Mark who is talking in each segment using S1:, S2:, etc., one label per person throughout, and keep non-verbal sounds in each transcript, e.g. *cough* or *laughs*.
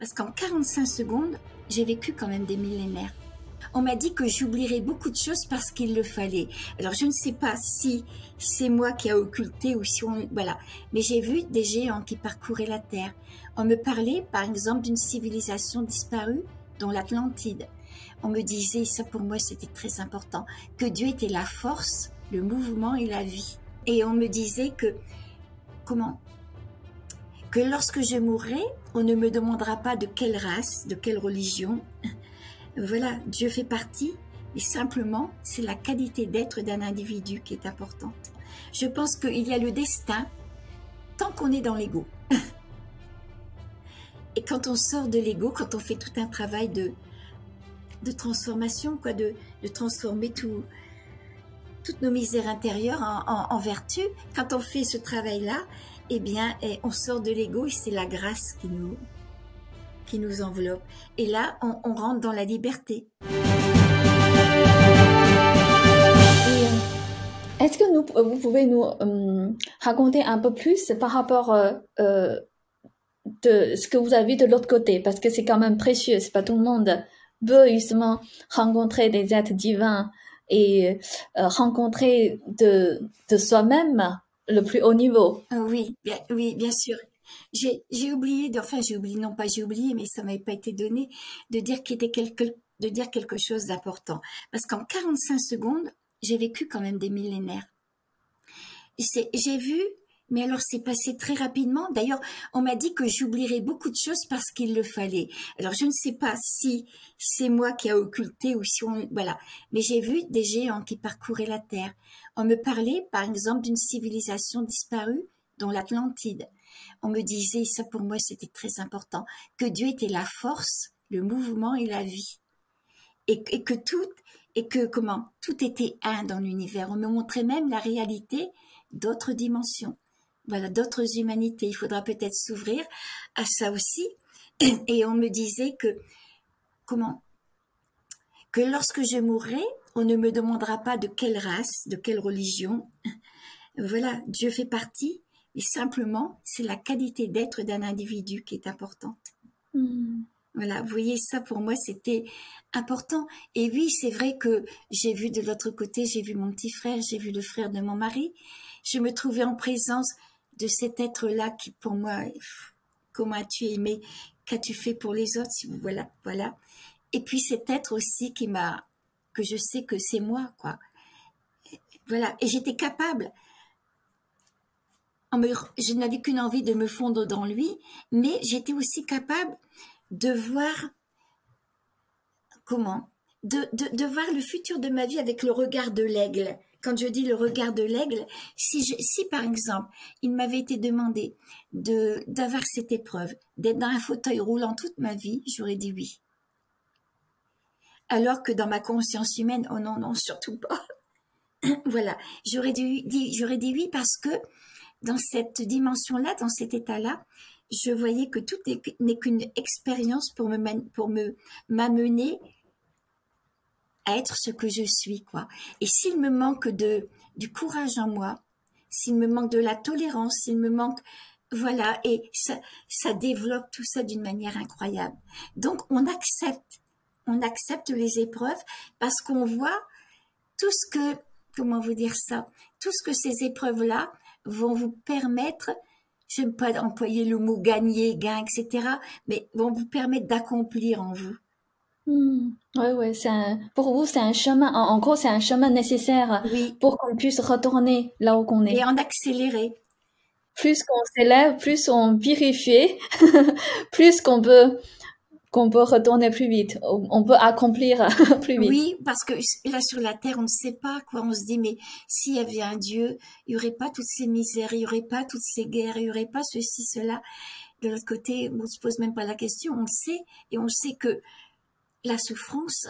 S1: Parce qu'en 45 secondes, j'ai vécu quand même des millénaires. On m'a dit que j'oublierais beaucoup de choses parce qu'il le fallait. Alors je ne sais pas si c'est moi qui a occulté ou si on... Voilà. Mais j'ai vu des géants qui parcouraient la Terre. On me parlait par exemple d'une civilisation disparue, dont l'Atlantide. On me disait, ça pour moi c'était très important, que Dieu était la force, le mouvement et la vie. Et on me disait que, comment Que lorsque je mourrai, on ne me demandera pas de quelle race, de quelle religion. Voilà, Dieu fait partie, et simplement, c'est la qualité d'être d'un individu qui est importante. Je pense qu'il y a le destin tant qu'on est dans l'ego. *laughs* Et quand on sort de l'ego, quand on fait tout un travail de, de transformation, quoi, de, de transformer tout, toutes nos misères intérieures en, en, vertu, quand on fait ce travail-là, eh bien, eh, on sort de l'ego et c'est la grâce qui nous, qui nous enveloppe. Et là, on, rentre dans la liberté.
S2: Est-ce que vous pouvez nous euh, raconter un peu plus par rapport euh, euh, de ce que vous avez de l'autre côté? Parce que c'est quand même précieux, c'est pas tout le monde veut justement rencontrer des êtres divins et euh, rencontrer de, de soi-même le plus haut niveau.
S1: Oui, bien, oui, bien sûr. J'ai oublié, enfin j'ai oublié, non pas j'ai oublié, mais ça m'avait pas été donné, de dire, qu'il était quelque, de dire quelque chose d'important. Parce qu'en 45 secondes, j'ai vécu quand même des millénaires. J'ai vu, mais alors c'est passé très rapidement. D'ailleurs, on m'a dit que j'oublierais beaucoup de choses parce qu'il le fallait. Alors je ne sais pas si c'est moi qui a occulté ou si on... Voilà. Mais j'ai vu des géants qui parcouraient la Terre. On me parlait, par exemple, d'une civilisation disparue, dont l'Atlantide on me disait, ça pour moi c'était très important, que Dieu était la force, le mouvement et la vie. Et, que tout, et que comment, tout était un dans l'univers. On me montrait même la réalité d'autres dimensions. Voilà, d'autres humanités. Il faudra peut-être s'ouvrir à ça aussi. Et on me disait que, comment, que lorsque je mourrai, on ne me demandera pas de quelle race, de quelle religion. Voilà, Dieu fait partie et simplement, c'est la qualité d'être d'un individu qui est importante. Hmm. Voilà, vous voyez, ça pour moi, c'était important. Et oui, c'est vrai que j'ai vu de l'autre côté, j'ai vu mon petit frère, j'ai vu le frère de mon mari. Je me trouvais en présence de cet être-là qui, pour moi, comment as-tu aimé, qu'as-tu fait pour les autres, voilà, voilà. Et puis cet être aussi qui m'a, que je sais que c'est moi, quoi. Voilà, et j'étais capable je n'avais qu'une envie de me fondre dans lui, mais j'étais aussi capable de voir comment de, de, voir le futur de ma vie avec le regard de l'aigle. Quand je dis le regard de l'aigle, si, par exemple il m'avait été demandé de d'avoir cette épreuve, d'être dans un fauteuil roulant toute ma vie, j'aurais dit oui. Alors que dans ma conscience humaine, oh non, non, surtout pas. *coughs* voilà, j'aurais dit, oui parce que dans cette dimension-là, dans cet état-là, je voyais que tout n'est qu'une expérience pour me pour me m'amener être ce que je suis quoi. Et s'il me manque de du courage en moi, s'il me manque de la tolérance, s'il me manque voilà et ça ça développe tout ça d'une manière incroyable. Donc on accepte on accepte les épreuves parce qu'on voit tout ce que comment vous dire ça, tout ce que ces épreuves là vont vous permettre, je n'aime pas employer le mot gagner, gain, etc., mais vont vous permettre d'accomplir en vous.
S2: Hmm. Oui, c'est pour vous, c'est un chemin, en, gros, c'est un chemin nécessaire pour qu'on puisse retourner là où qu'on est.
S1: Et en accélérer.
S2: Plus qu'on s'élève, plus on purifie, *laughs* plus qu'on peut qu'on peut retourner plus vite, on peut accomplir *laughs* plus vite.
S1: Oui, parce que là sur la terre, on ne sait pas quoi. On se dit, mais s'il y avait un Dieu, il y aurait pas toutes ces misères, il y aurait pas toutes ces guerres, il y aurait pas ceci, cela. De l'autre côté, on se pose même pas la question. On le sait et on sait que la souffrance,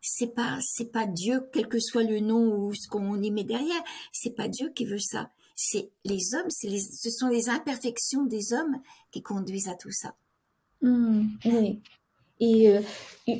S1: c'est pas c'est pas Dieu, quel que soit le nom ou ce qu'on y met derrière. C'est pas Dieu qui veut ça. C'est les hommes, c'est les, ce sont les imperfections des hommes qui conduisent à tout ça.
S2: Mmh, oui. Et euh,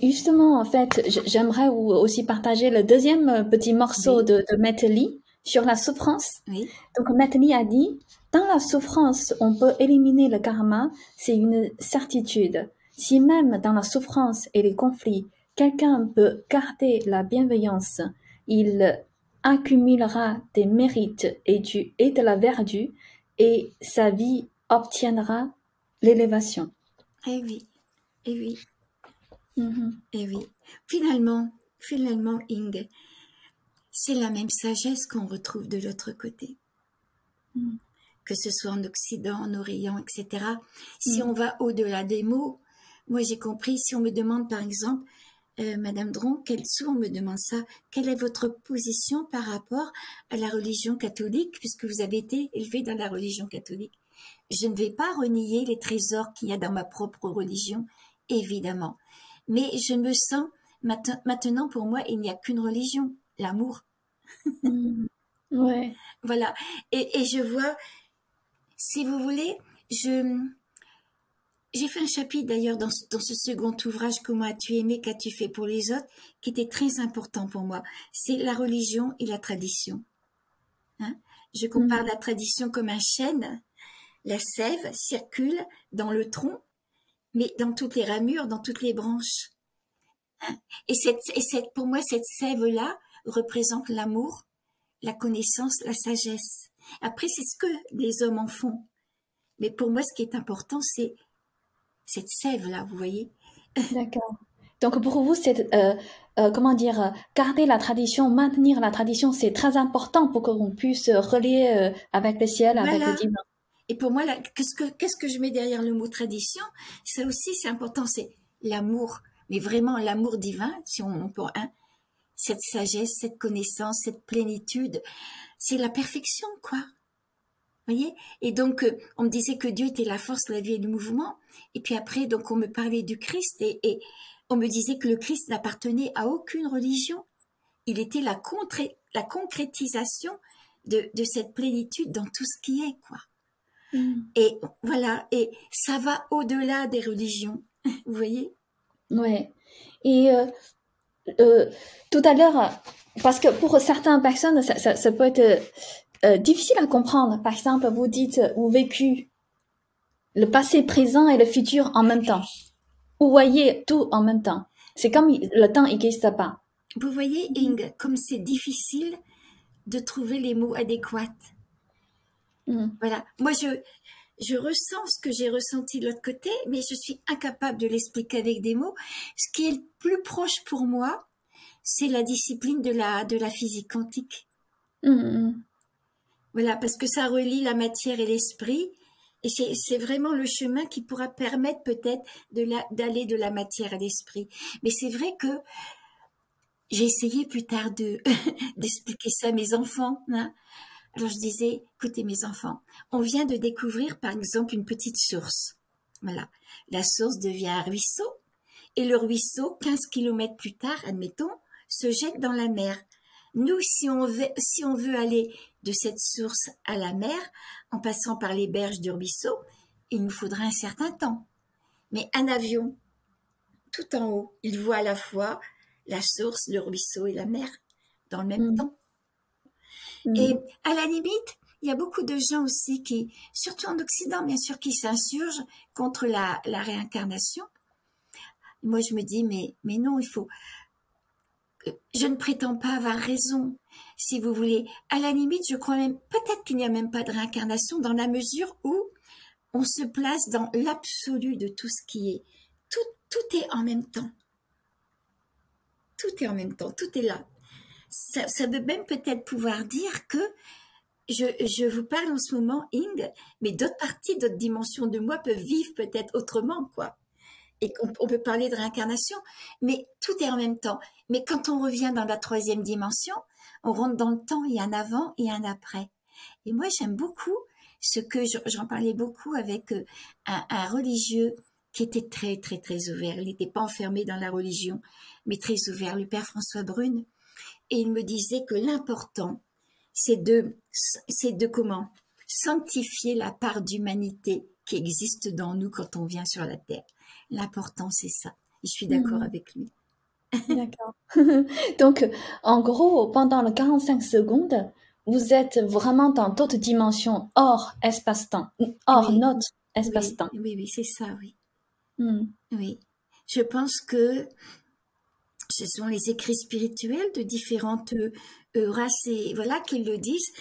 S2: justement, en fait, j'aimerais aussi partager le deuxième euh, petit morceau de, de sur la souffrance.
S1: Oui.
S2: Donc, Metali a dit, dans la souffrance, on peut éliminer le karma, c'est une certitude. Si même dans la souffrance et les conflits, quelqu'un peut garder la bienveillance, il accumulera des mérites et, du, et de la vertu et sa vie obtiendra l'élévation.
S1: Eh oui, eh oui,
S2: Mhm.
S1: eh oui. Finalement, finalement, Ing, c'est la même sagesse qu'on retrouve de l'autre côté.
S2: Mm.
S1: Que ce soit en Occident, en Orient, etc. Si
S2: Mm.
S1: on va au-delà des mots, moi j'ai compris, si on me demande par exemple, euh, Madame Dron, quel, souvent on me demande ça, quelle est votre position par rapport à la religion catholique, puisque vous avez été élevé dans la religion catholique? Je ne vais pas renier les trésors qu'il y a dans ma propre religion, évidemment. Mais je me sens, maintenant pour moi, il n'y a qu'une religion, l'amour.
S2: Mm. Ouais.
S1: Voilà. Et, et je vois, si vous voulez, je j'ai fait un chapitre d'ailleurs dans, ce- dans ce second ouvrage, Comment as-tu aimé, qu'as-tu fait pour les autres, qui était très important pour moi. C'est la religion et la tradition. Hein je compare
S2: Mm.
S1: la tradition comme un chêne. La sève circule dans le tronc, mais dans toutes les ramures, dans toutes les branches. Hein et, cette, et cette, pour moi, cette sève-là représente l'amour, la connaissance, la sagesse. Après, c'est ce que les hommes en font. Mais pour moi, ce qui est important, c'est cette sève-là, vous voyez?
S2: D'accord. Donc pour vous, c'est euh, euh, comment dire, euh, garder la tradition, maintenir la tradition, c'est très important pour qu'on puisse relier euh, avec le ciel, avec le divin.
S1: Et pour moi, qu'est-ce que, qu'est-ce que je mets derrière le mot tradition? Ça aussi, c'est important, c'est l'amour. Mais vraiment, l'amour divin, si on, on peut, hein, cette sagesse, cette connaissance, cette plénitude, c'est la perfection, quoi. Voyez? Et donc, euh, on me disait que Dieu était la force, la vie et le mouvement. Et puis après, donc, on me parlait du Christ et, et on me disait que le Christ n'appartenait à aucune religion. Il était la, la concrétisation de, de cette plénitude dans tout ce qui est, quoi.
S2: Mm.
S1: Et voilà, et ça va au-delà des religions, *laughs* vous voyez?
S2: Ouais. Et euh, euh, tout à l'heure, parce que pour certaines personnes, ça, ça, ça peut être euh, difficile à comprendre. Par exemple, vous dites ou vécu le passé, présent et le futur en même temps. Vous voyez tout en même temps. C'est comme le temps n'existe pas.
S1: Vous voyez, Ing, comme c'est difficile de trouver les mots adéquats.
S2: Mm.
S1: Voilà, moi je, je ressens ce que j'ai ressenti de l'autre côté, mais je suis incapable de l'expliquer avec des mots. Ce qui est le plus proche pour moi, c'est la discipline de la, de la physique quantique.
S2: Mm, mm.
S1: Voilà, parce que ça relie la matière et l'esprit. Et c'est vraiment le chemin qui pourra permettre peut-être de d'aller de la matière à l'esprit. Mais c'est vrai que j'ai essayé plus tard de *laughs* d'expliquer ça à mes enfants. hein. Alors je disais, écoutez mes enfants, on vient de découvrir par exemple une petite source. Voilà, la source devient un ruisseau et le ruisseau, 15 kilomètres plus tard, admettons, se jette dans la mer. Nous, si on veut aller de cette source à la mer, en passant par les berges du ruisseau, il nous faudra un certain temps. Mais un avion, tout en haut, il voit à la fois la source, le ruisseau et la mer dans le même
S2: Mm.
S1: temps.
S2: Mm.
S1: Et à la limite, il y a beaucoup de gens aussi qui, surtout en Occident, bien sûr, qui s'insurgent contre la, la réincarnation. Moi, je me dis, mais, mais non, il faut. Je ne prétends pas avoir raison, si vous voulez. À la limite, je crois même, peut-être qu'il n'y a même pas de réincarnation dans la mesure où on se place dans l'absolu de tout ce qui est. Tout, tout est en même temps. Tout est en même temps, tout est là. Ça, ça veut même peut-être pouvoir dire que je, je vous parle en ce moment, Ing, mais d'autres parties, d'autres dimensions de moi peuvent vivre peut-être autrement, quoi. Et qu'on on peut parler de réincarnation, mais tout est en même temps. Mais quand on revient dans la troisième dimension, on rentre dans le temps, il y a un avant et un après. Et moi, j'aime beaucoup ce que je- j'en parlais beaucoup avec euh, un, un religieux qui était très, très, très ouvert. Il n'était pas enfermé dans la religion, mais très ouvert, le père François Brune. Et il me disait que l'important, c'est de, c'est de comment? Sanctifier la part d'humanité qui existe dans nous quand on vient sur la terre. L'important, c'est ça. Je suis d'accord
S2: Mhm.
S1: avec lui.
S2: D'accord. *laughs* Donc, en gros, pendant les 45 secondes, vous êtes vraiment dans d'autres dimensions hors espace-temps, hors
S1: Oui.
S2: notre espace-temps.
S1: oui, oui, c'est ça, oui.
S2: Hmm.
S1: Oui. Je pense que ce sont les écrits spirituels de différentes euh, races et voilà qui le disent.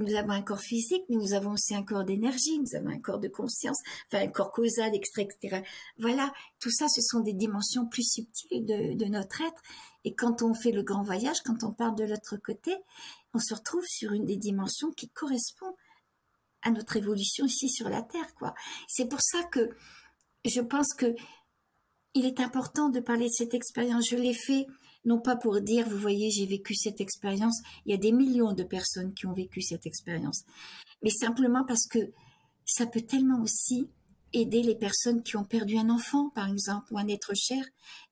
S1: Nous avons un corps physique, mais nous avons aussi un corps d'énergie, nous avons un corps de conscience, enfin un corps causal, etc., etc. Voilà, tout ça, ce sont des dimensions plus subtiles de, notre être. Et quand on fait le grand voyage, quand on part de l'autre côté, on se retrouve sur une des dimensions qui correspond à notre évolution ici sur la Terre. C'est pour ça que je pense que il est important de parler de cette expérience. Je l'ai fait non pas pour dire, vous voyez, j'ai vécu cette expérience. Il y a des millions de personnes qui ont vécu cette expérience, mais simplement parce que ça peut tellement aussi aider les personnes qui ont perdu un enfant, par exemple, ou un être cher,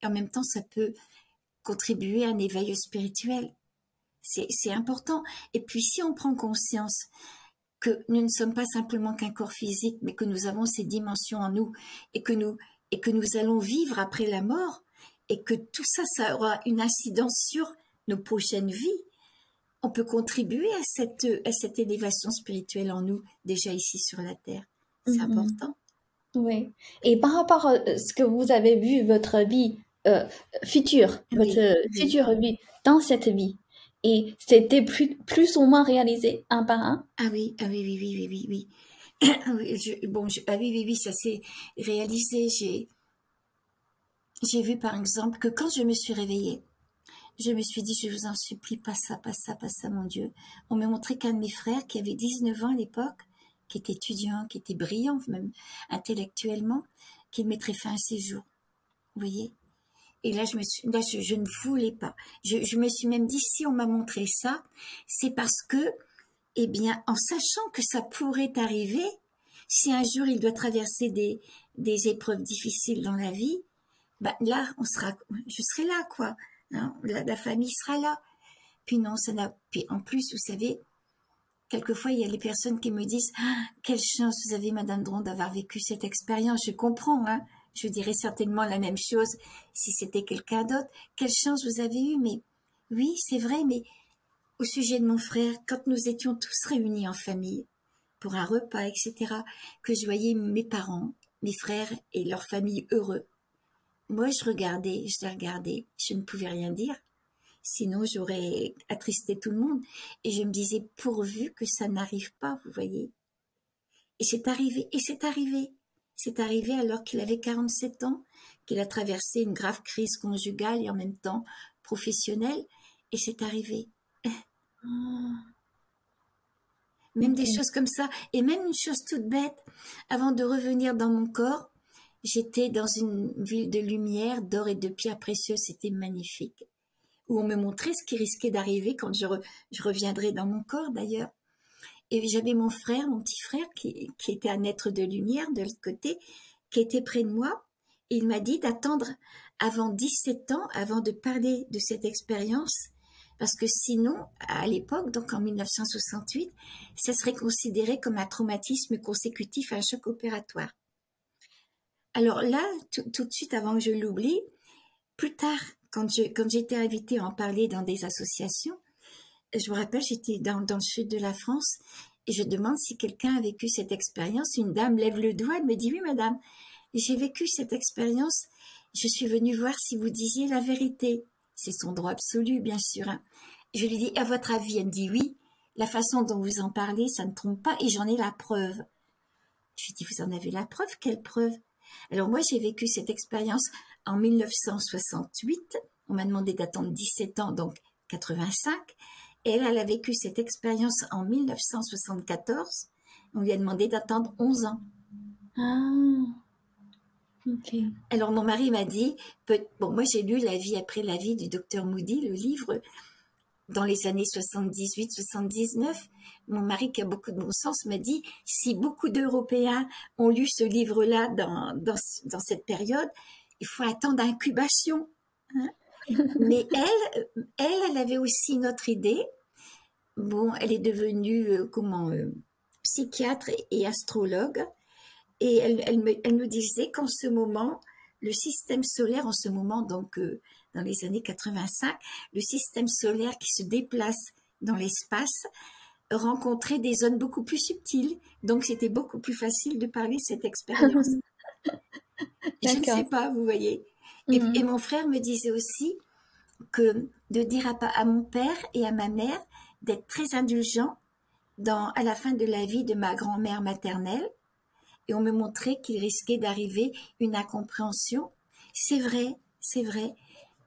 S1: et en même temps, ça peut contribuer à un éveil spirituel. C'est important. Et puis, si on prend conscience que nous ne sommes pas simplement qu'un corps physique, mais que nous avons ces dimensions en nous et que nous et que nous allons vivre après la mort et que tout ça, ça aura une incidence sur nos prochaines vies, on peut contribuer à cette, à cette élévation spirituelle en nous, déjà ici sur la Terre. C'est mhm. important.
S2: Oui. Et par rapport à ce que vous avez vu, votre vie euh, future, votre future vie dans cette vie, et c'était plus, plus ou moins réalisé un par un?
S1: Ah oui, ah oui, oui, oui, oui, oui. oui. *coughs* bon, ah oui, oui, oui, ça s'est réalisé. J'ai, j'ai vu par exemple que quand je me suis réveillée, je me suis dit, je vous en supplie, pas ça, pas ça, pas ça, mon Dieu. On m'a montré qu'un de mes frères, qui avait 19 ans à l'époque, qui était étudiant, qui était brillant, même intellectuellement, qu'il mettrait fin à ses jours. Vous voyez? Et là, je, me suis, là je, ne voulais pas. Je, me suis même dit, si on m'a montré ça, c'est parce que, eh bien, en sachant que ça pourrait arriver, si un jour il doit traverser des, des épreuves difficiles dans la vie, bah, là, on sera, je serai là, quoi. Hein, la, famille sera là. Puis non, ça n'a, puis en plus, vous savez, quelquefois, il y a les personnes qui me disent, ah, quelle chance vous avez, Madame Dron, d'avoir vécu cette expérience. Je comprends, hein. Je dirais certainement la même chose si c'était quelqu'un d'autre. Quelle chance vous avez eue, mais oui, c'est vrai, mais au sujet de mon frère, quand nous étions tous réunis en famille, pour un repas, etc., que je voyais mes parents, mes frères et leur famille heureux, moi, je regardais, je les regardais, je ne pouvais rien dire. Sinon, j'aurais attristé tout le monde. Et je me disais, pourvu que ça n'arrive pas, vous voyez. Et c'est arrivé, et c'est arrivé. C'est arrivé alors qu'il avait 47 ans, qu'il a traversé une grave crise conjugale et en même temps professionnelle. Et c'est arrivé. Même des choses comme ça. Et même une chose toute bête. Avant de revenir dans mon corps, J'étais dans une ville de lumière, d'or et de pierres précieuses, c'était magnifique. Où on me montrait ce qui risquait d'arriver quand je, reviendrais dans mon corps d'ailleurs. Et j'avais mon frère, mon petit frère, qui, était un être de lumière de l'autre côté, qui était près de moi. Et il m'a dit d'attendre avant 17 ans, avant de parler de cette expérience, parce que sinon, à l'époque, donc en 1968, ça serait considéré comme un traumatisme consécutif à un choc opératoire. Alors là, tout, de suite avant que je l'oublie, plus tard, quand j'étais invitée à en parler dans des associations, je me rappelle, j'étais dans, le sud de la France et je demande si quelqu'un a vécu cette expérience. Une dame lève le doigt, elle me dit oui, madame, j'ai vécu cette expérience. Je suis venue voir si vous disiez la vérité. C'est son droit absolu, bien sûr. Hein. Je lui dis, à votre avis, elle me dit oui. La façon dont vous en parlez, ça ne trompe pas et j'en ai la preuve. Je lui dis, vous en avez la preuve? Quelle preuve? Alors moi, j'ai vécu cette expérience en 1968. On m'a demandé d'attendre 17 ans, donc 85. Et elle, elle a vécu cette expérience en 1974. On lui a demandé d'attendre 11 ans.
S2: Ah.
S1: ok. Alors mon mari m'a dit, bon, moi j'ai lu La vie après la vie du docteur Moody, le livre, dans les années 78-79, mon mari qui a beaucoup de bon sens m'a dit, si beaucoup d'Européens ont lu ce livre-là dans, dans, cette période, il faut attendre incubation. Hein. *laughs* Mais elle, elle, elle avait aussi une autre idée. Bon, elle est devenue euh, comment euh, psychiatre et, astrologue, et elle, elle, me, elle nous disait qu'en ce moment, le système solaire, en ce moment, donc euh, dans les années 85, le système solaire qui se déplace dans l'espace rencontrait des zones beaucoup plus subtiles. Donc, c'était beaucoup plus facile de parler de cette expérience. *laughs* Je ne sais pas, vous voyez. Et,
S2: Mhm.
S1: et mon frère me disait aussi que de dire à, mon père et à ma mère d'être très indulgents dans, à la fin de la vie de ma grand-mère maternelle. Et on me montrait qu'il risquait d'arriver une incompréhension. C'est vrai, c'est vrai.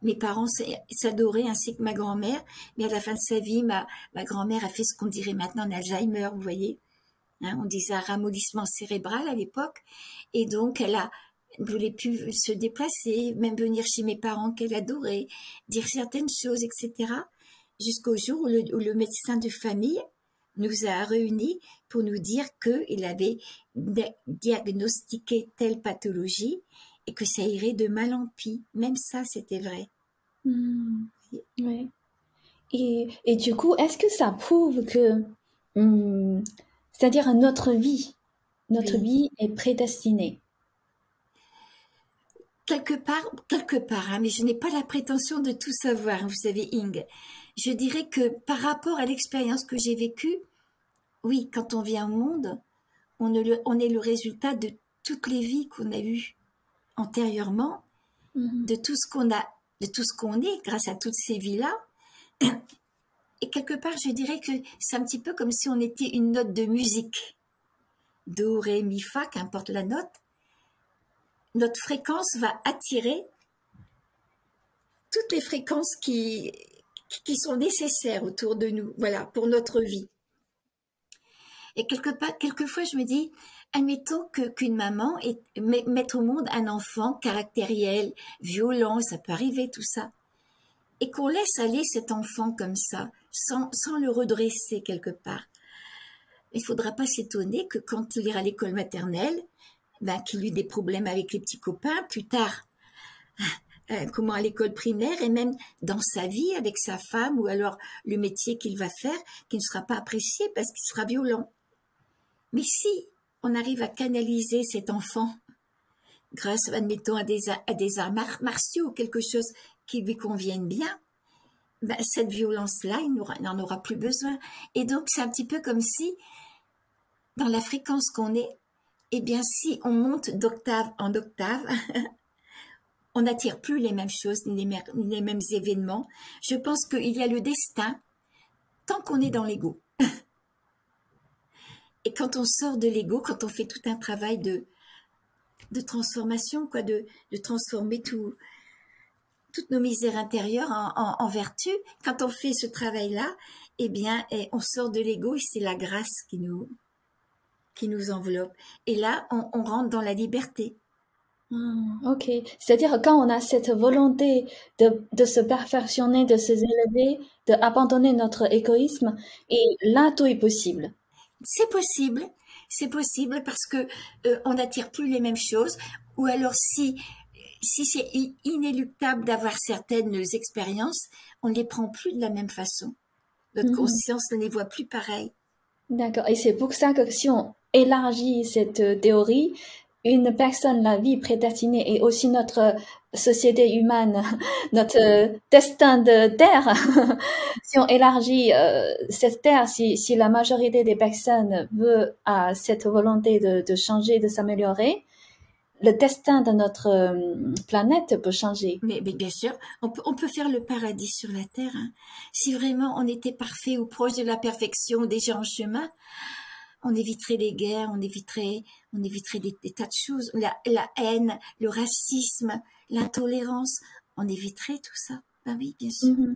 S1: Mes parents s'adoraient ainsi que ma grand-mère, mais à la fin de sa vie, ma, grand-mère a fait ce qu'on dirait maintenant un Alzheimer, vous voyez. Hein, on disait un ramollissement cérébral à l'époque. Et donc, elle a, ne voulait plus se déplacer, même venir chez mes parents qu'elle adorait, dire certaines choses, etc. Jusqu'au jour où le, où le médecin de famille nous a réunis pour nous dire qu'il avait di- diagnostiqué telle pathologie et que ça irait de mal en pis. Même ça, c'était vrai.
S2: Mhm. Ouais. Et, et du coup, est-ce que ça prouve que, hum, c'est-à-dire notre vie, notre
S1: Oui.
S2: vie est prédestinée?
S1: Quelque part, quelque part, hein, mais je n'ai pas la prétention de tout savoir, vous savez, Ing. Je dirais que par rapport à l'expérience que j'ai vécue, oui, quand on vient au monde, on, est le, on est le résultat de toutes les vies qu'on a eues antérieurement,
S2: Mhm.
S1: de tout ce qu'on a, de tout ce qu'on est grâce à toutes ces vies-là. Et quelque part, je dirais que c'est un petit peu comme si on était une note de musique. Do, ré, mi, fa, qu'importe la note. Notre fréquence va attirer toutes les fréquences qui, qui sont nécessaires autour de nous, voilà, pour notre vie. Et quelque part, quelquefois, je me dis, admettons que qu'une maman mette au monde un enfant caractériel, violent, ça peut arriver tout ça, et qu'on laisse aller cet enfant comme ça, sans, le redresser quelque part. Il faudra pas s'étonner que quand il ira à l'école maternelle, ben, qu'il ait des problèmes avec les petits copains, plus tard, euh, comment à l'école primaire et même dans sa vie avec sa femme ou alors le métier qu'il va faire, qui ne sera pas apprécié parce qu'il sera violent. Mais si on arrive à canaliser cet enfant grâce, admettons, à des, arts mar martiaux ou quelque chose qui lui convienne bien, ben, cette violence-là, il n'en aura plus besoin. Et donc, c'est un petit peu comme si, dans la fréquence qu'on est, eh bien, si on monte d'octave en octave, *laughs* on n'attire plus les mêmes choses, les mêmes événements. Je pense qu'il y a le destin tant qu'on est dans l'ego. *laughs* Et quand on sort de l'ego, quand on fait tout un travail de, de transformation, quoi, de, de transformer tout, toutes nos misères intérieures en, vertu, quand on fait ce travail-là, eh bien, eh, on sort de l'ego et c'est la grâce qui nous, qui nous enveloppe. Et là, on, rentre dans la liberté.
S2: Hmm, ok. C'est-à-dire quand on a cette volonté de, de se perfectionner, de se élever, d'abandonner notre égoïsme, et là, tout est possible.
S1: C'est possible, c'est possible parce que euh, on n'attire plus les mêmes choses, ou alors si si c'est inéluctable d'avoir certaines expériences, on ne les prend plus de la même façon. Notre
S2: Mhm.
S1: conscience ne les voit plus pareilles.
S2: D'accord. Et c'est pour ça que si on élargit cette euh, théorie, une personne, la vie prédestinée et aussi notre société humaine, *laughs* notre euh, destin de terre, *laughs* si on élargit euh, cette terre, si, si la majorité des personnes veut à cette volonté de, de changer, de s'améliorer, le destin de notre euh, planète peut changer.
S1: Mais, mais bien sûr, on peut, on peut faire le paradis sur la terre. hein. Si vraiment on était parfait ou proche de la perfection, déjà en chemin, on éviterait les guerres, on éviterait, on éviterait des, tas de choses, la, la haine, le racisme, l'intolérance, on éviterait tout ça. Ben oui, bien sûr.
S2: Mhm.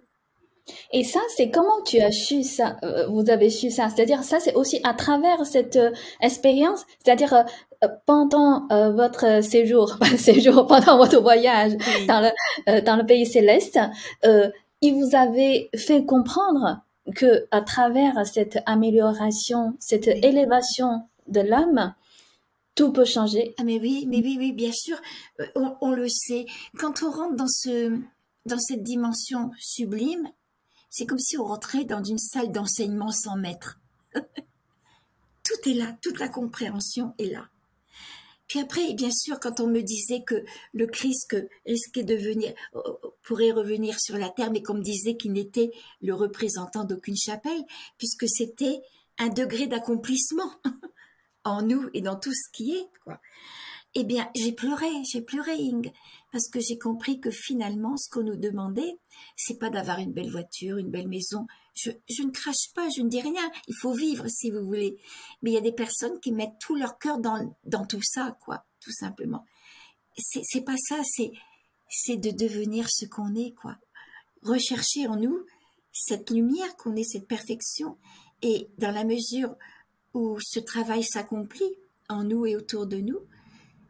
S2: Et ça, c'est comment tu as su ça, euh, vous avez su ça? C'est-à-dire, ça, c'est aussi à travers cette euh, expérience, c'est-à-dire euh, pendant votre séjour, *laughs* pas séjour, pendant votre voyage
S1: Oui.
S2: dans le, dans le pays céleste, il vous avait fait comprendre que à travers cette amélioration, cette
S1: Oui.
S2: élévation de l'âme, tout peut changer.
S1: Ah mais oui, mais oui, oui, bien sûr, euh, on, le sait. Quand on rentre dans ce, dans cette dimension sublime, c'est comme si on rentrait dans une salle d'enseignement sans maître. *laughs* Tout est là, toute la compréhension est là. Puis après, bien sûr, quand on me disait que le Christ risquait de venir, euh, pourrait revenir sur la terre, mais qu'on me disait qu'il n'était le représentant d'aucune chapelle, puisque c'était un degré d'accomplissement *laughs* en nous et dans tout ce qui est, quoi. Eh bien, j'ai pleuré, j'ai pleuré, Ing, parce que j'ai compris que finalement, ce qu'on nous demandait, c'est pas d'avoir une belle voiture, une belle maison. Je, je ne crache pas, je ne dis rien. Il faut vivre, si vous voulez. Mais il y a des personnes qui mettent tout leur cœur dans, dans tout ça, quoi, tout simplement. C'est, pas ça, c'est, c'est de devenir ce qu'on est, quoi. Rechercher en nous cette lumière qu'on est, cette perfection. Et dans la mesure où ce travail s'accomplit en nous et autour de nous,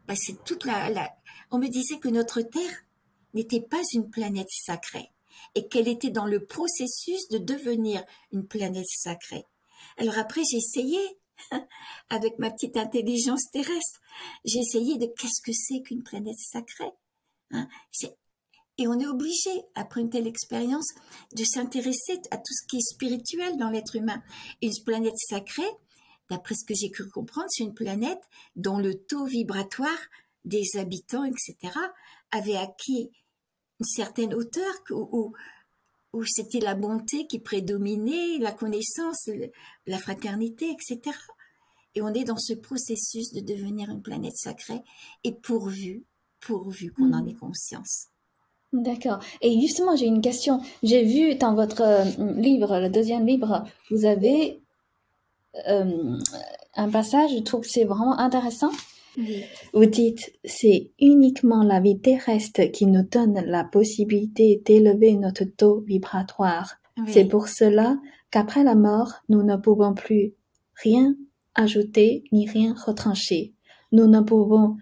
S1: bah, c'est toute la, on me disait que notre Terre n'était pas une planète sacrée et qu'elle était dans le processus de devenir une planète sacrée. Alors après, j'ai essayé, *laughs* avec ma petite intelligence terrestre, j'ai essayé de qu'est-ce que c'est qu'une planète sacrée? Hein et on est obligé, après une telle expérience, de s'intéresser à tout ce qui est spirituel dans l'être humain. Une planète sacrée, d'après ce que j'ai cru comprendre, c'est une planète dont le taux vibratoire des habitants, etc., avait acquis une certaine hauteur où, où c'était la bonté qui prédominait, la connaissance, la fraternité, etc. Et on est dans ce processus de devenir une planète sacrée et pourvu, pourvu qu'on en ait conscience.
S2: D'accord. Et justement, j'ai une question. J'ai vu dans votre euh, livre, le deuxième livre, vous avez euh, un passage, je trouve que c'est vraiment intéressant. Vous dites, c'est uniquement la vie terrestre qui nous donne la possibilité d'élever notre taux vibratoire. C'est pour cela qu'après la mort, nous ne pouvons plus rien ajouter ni rien retrancher. Nous ne pouvons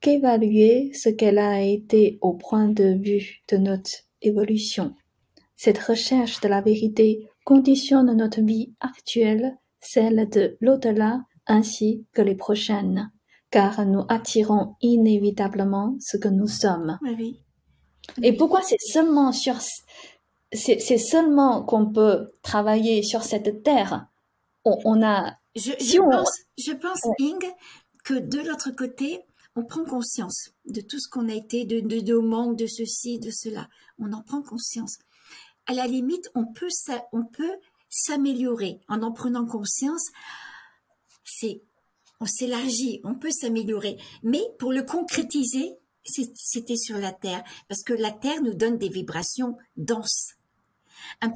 S2: qu'évaluer ce qu'elle a été au point de vue de notre évolution. Cette recherche de la vérité conditionne notre vie actuelle, celle de l'au-delà ainsi que les prochaines, car nous attirons inévitablement ce que nous sommes. Et pourquoi c'est seulement sur c'est seulement qu'on peut travailler sur cette terre? On, a.
S1: Je, je pense, je pense Ing, que de l'autre côté, on prend conscience de tout ce qu'on a été, de, de, de manque, de ceci, de cela. On en prend conscience. À la limite, on peut, on peut s'améliorer en en prenant conscience. C'est, on s'élargit, on peut s'améliorer. Mais pour le concrétiser, c'était sur la Terre, parce que la Terre nous donne des vibrations denses.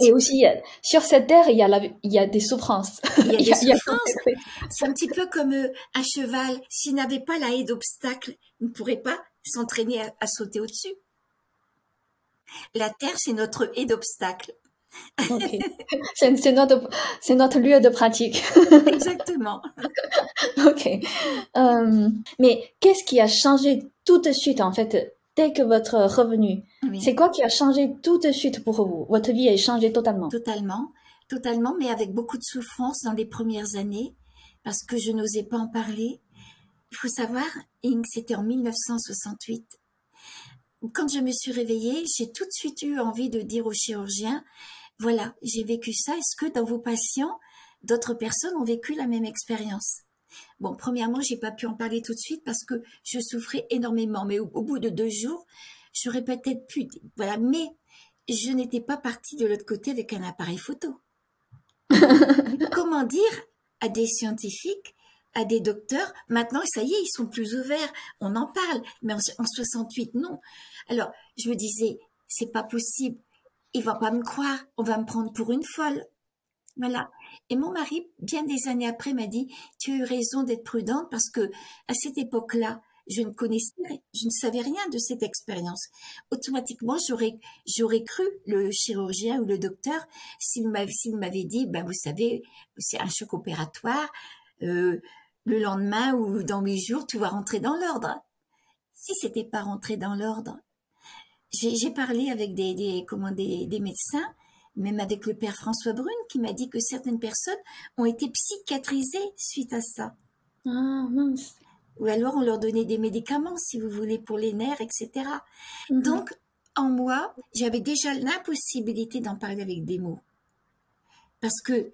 S2: Et aussi, sur cette terre, il y a, la, il y a des souffrances.
S1: Il y a *laughs* des souffrances. C'est un petit peu comme euh, un cheval. S'il n'avait pas la haie d'obstacles, il ne pourrait pas s'entraîner à, sauter au-dessus. La terre, c'est notre haie *laughs*
S2: C'est notre, notre lieu de pratique. *laughs*
S1: Exactement.
S2: ok. Euh, mais qu'est-ce qui a changé tout de suite, en fait, dès que votre revenu? C'est quoi qui a changé tout de suite pour vous? Votre vie a changé totalement.
S1: Totalement, totalement, mais avec beaucoup de souffrance dans les premières années, parce que je n'osais pas en parler. Il faut savoir, Ing, c'était en 1968. Quand je me suis réveillée, j'ai tout de suite eu envie de dire au chirurgien, voilà, j'ai vécu ça. Est-ce que dans vos patients, d'autres personnes ont vécu la même expérience? Bon, premièrement, j'ai pas pu en parler tout de suite parce que je souffrais énormément, mais au, bout de deux jours, j'aurais peut-être pu, voilà, mais je n'étais pas partie de l'autre côté avec un appareil photo. *laughs* Comment dire à des scientifiques, à des docteurs, maintenant, ça y est, ils sont plus ouverts, on en parle, mais en, en 68, non. Alors, je me disais, c'est pas possible, il va pas me croire, on va me prendre pour une folle. Voilà. Et mon mari, bien des années après, m'a dit, tu as eu raison d'être prudente parce que à cette époque-là, je ne connaissais, je ne savais rien de cette expérience. Automatiquement, j'aurais, j'aurais cru le chirurgien ou le docteur s'il m'avait, dit, ben vous savez, c'est un choc opératoire, euh, le lendemain ou dans huit jours, tout va rentrer dans l'ordre. Si c'était pas rentré dans l'ordre, j'ai, parlé avec des, des, comment, des, des médecins même avec le père François Brune qui m'a dit que certaines personnes ont été psychiatrisées suite à ça.
S2: Ah mince.
S1: Ou alors on leur donnait des médicaments, si vous voulez, pour les nerfs, etc. Mhm. Donc, en moi, j'avais déjà l'impossibilité d'en parler avec des mots. Parce que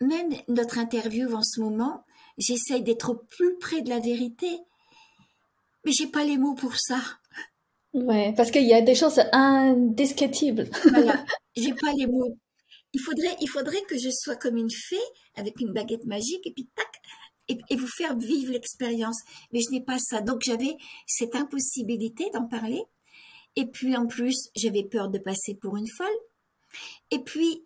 S1: même notre interview en ce moment, j'essaye d'être plus près de la vérité, mais j'ai pas les mots pour ça.
S2: Ouais, parce qu'il y a des choses indescriptibles.
S1: Voilà, *laughs* j'ai pas les mots. Il faudrait, il faudrait que je sois comme une fée avec une baguette magique et puis tac, et, vous faire vivre l'expérience. Mais je n'ai pas ça. Donc j'avais cette impossibilité d'en parler. Et puis en plus, j'avais peur de passer pour une folle. Et puis,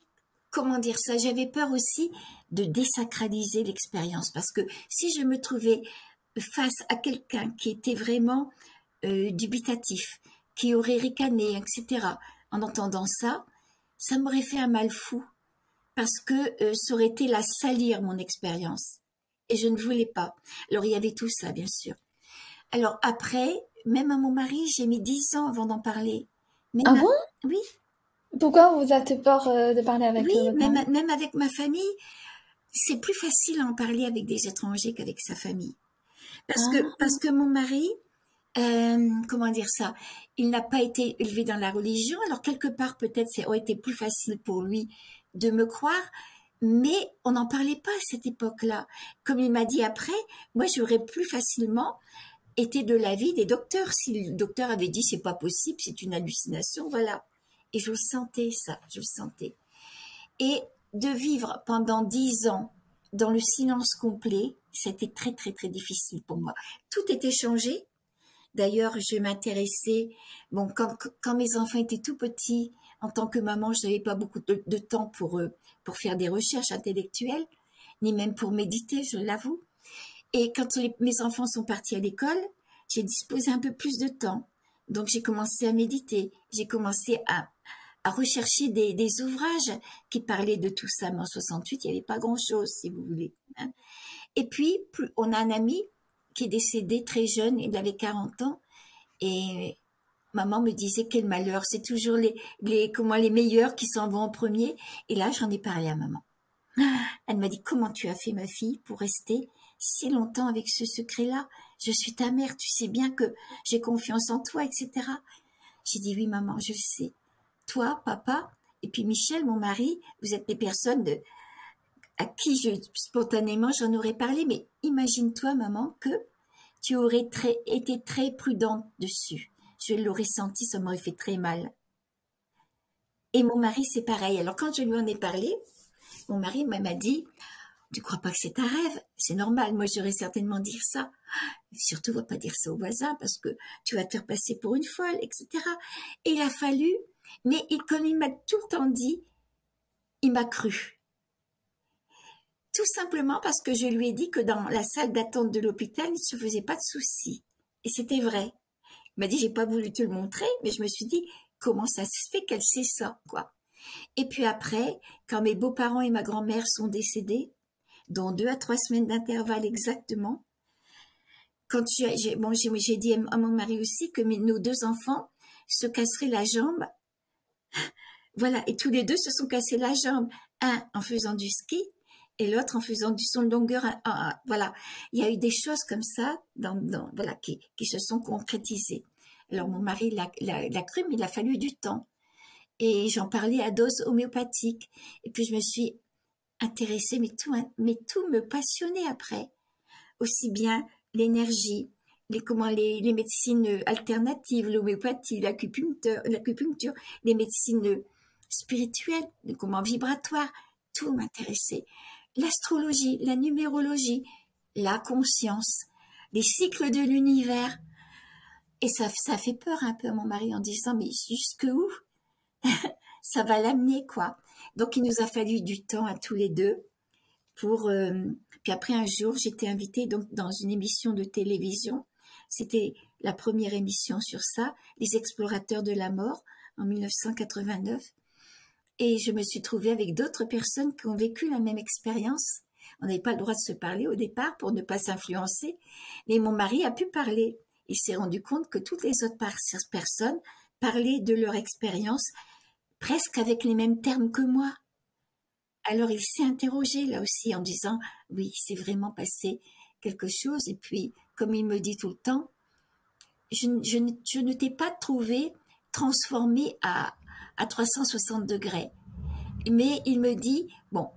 S1: comment dire ça? J'avais peur aussi de désacraliser l'expérience. Parce que si je me trouvais face à quelqu'un qui était vraiment euh, dubitatif, qui aurait ricané, etc., en entendant ça, ça m'aurait fait un mal fou. Parce que euh, ça aurait été la salir mon expérience et je ne voulais pas. Alors il y avait tout ça, bien sûr. Alors après, même à mon mari, j'ai mis dix ans avant d'en parler.
S2: ah bon?
S1: Oui.
S2: Pourquoi vous avez peur euh, de parler avec
S1: Oui, euh, même, même avec ma famille, c'est plus facile à en parler avec des étrangers qu'avec sa famille. Parce, que, ah. parce que mon mari, euh, comment dire ça, il n'a pas été élevé dans la religion, alors quelque part peut-être ça aurait été plus facile pour lui de me croire, mais on n'en parlait pas à cette époque-là. Comme il m'a dit après, moi j'aurais plus facilement été de l'avis des docteurs. Si le docteur avait dit c'est pas possible, c'est une hallucination, voilà. Et je le sentais ça, je le sentais. Et de vivre pendant dix ans dans le silence complet, c'était très très très difficile pour moi. Tout était changé. D'ailleurs, je m'intéressais, bon, quand, mes enfants étaient tout petits, en tant que maman, je n'avais pas beaucoup de, temps pour, eux, pour faire des recherches intellectuelles, ni même pour méditer, je l'avoue. Et quand mes enfants sont partis à l'école, j'ai disposé un peu plus de temps. Donc j'ai commencé à méditer, j'ai commencé à, à rechercher des, des, ouvrages qui parlaient de tout ça. Mais en 68, il n'y avait pas grand-chose, si vous voulez. Hein. Et puis, on a un ami qui est décédé très jeune, il avait 40 ans, et maman me disait quel malheur, c'est toujours les, les, comment, les meilleurs qui s'en vont en premier. Et là, j'en ai parlé à maman. Elle m'a dit comment tu as fait ma fille pour rester si longtemps avec ce secret-là? Je suis ta mère, tu sais bien que j'ai confiance en toi, etc. J'ai dit oui maman, je sais. Toi, papa, et puis Michel, mon mari, vous êtes des personnes de, à qui je, spontanément j'en aurais parlé, mais imagine-toi maman que tu aurais été très prudente dessus je l'aurais senti, ça m'aurait fait très mal. Et mon mari, c'est pareil. Alors quand je lui en ai parlé, mon mari m'a dit, tu crois pas que c'est un rêve? C'est normal, moi j'aurais certainement dire ça. Surtout, va pas dire ça aux voisins parce que tu vas te faire passer pour une folle, etc. Et il a fallu, mais comme il m'a tout le temps dit, il m'a cru. Tout simplement parce que je lui ai dit que dans la salle d'attente de l'hôpital, il ne se faisait pas de soucis. Et c'était vrai. Il m'a dit, j'ai pas voulu te le montrer, mais je me suis dit, comment ça se fait qu'elle sait ça, quoi? Et puis après, quand mes beaux-parents et ma grand-mère sont décédés, dans deux à trois semaines d'intervalle exactement, quand j'ai bon, dit à mon mari aussi que nos deux enfants se casseraient la jambe. Voilà, et tous les deux se sont cassés la jambe, un en faisant du ski et l'autre en faisant du son de longueur. voilà, il y a eu des choses comme ça dans, voilà, qui, qui, se sont concrétisées. Alors mon mari l'a cru, mais il a fallu du temps. Et j'en parlais à dose homéopathique. Et puis je me suis intéressée, mais tout, mais tout me passionnait après. Aussi bien l'énergie, les, comment, les, les médecines alternatives, l'homéopathie, l'acupuncture, les médecines spirituelles, comment vibratoires, tout m'intéressait l'astrologie, la numérologie, la conscience, les cycles de l'univers. Et ça, ça fait peur un peu à mon mari en disant, mais jusque où? *laughs* Ça va l'amener, quoi. Donc, il nous a fallu du temps à tous les deux pour, euh, puis après un jour, j'étais invitée donc dans une émission de télévision. C'était la première émission sur ça, les explorateurs de la mort en 1989. Et je me suis trouvée avec d'autres personnes qui ont vécu la même expérience. On n'avait pas le droit de se parler au départ pour ne pas s'influencer. Mais mon mari a pu parler. Il s'est rendu compte que toutes les autres personnes parlaient de leur expérience presque avec les mêmes termes que moi. Alors il s'est interrogé là aussi en disant oui, c'est vraiment passé quelque chose. Et puis, comme il me dit tout le temps, je, ne t'ai pas trouvé transformé à, à 360 degrés. Mais il me dit, bon,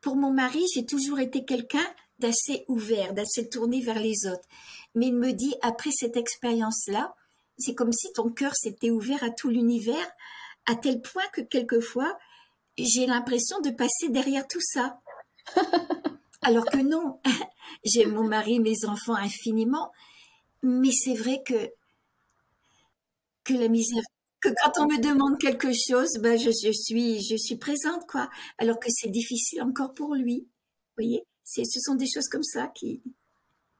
S1: pour mon mari, j'ai toujours été quelqu'un d'assez ouvert, d'assez tourné vers les autres. Mais il me dit, après cette expérience-là, c'est comme si ton cœur s'était ouvert à tout l'univers, à tel point que quelquefois, j'ai l'impression de passer derrière tout ça. *laughs* Alors que non, *laughs* j'aime mon mari, mes enfants infiniment, mais c'est vrai que que la misère, que quand on me demande quelque chose, ben je, je suis je suis présente quoi, alors que c'est difficile encore pour lui. Vous voyez, c'est ce sont des choses comme ça qui.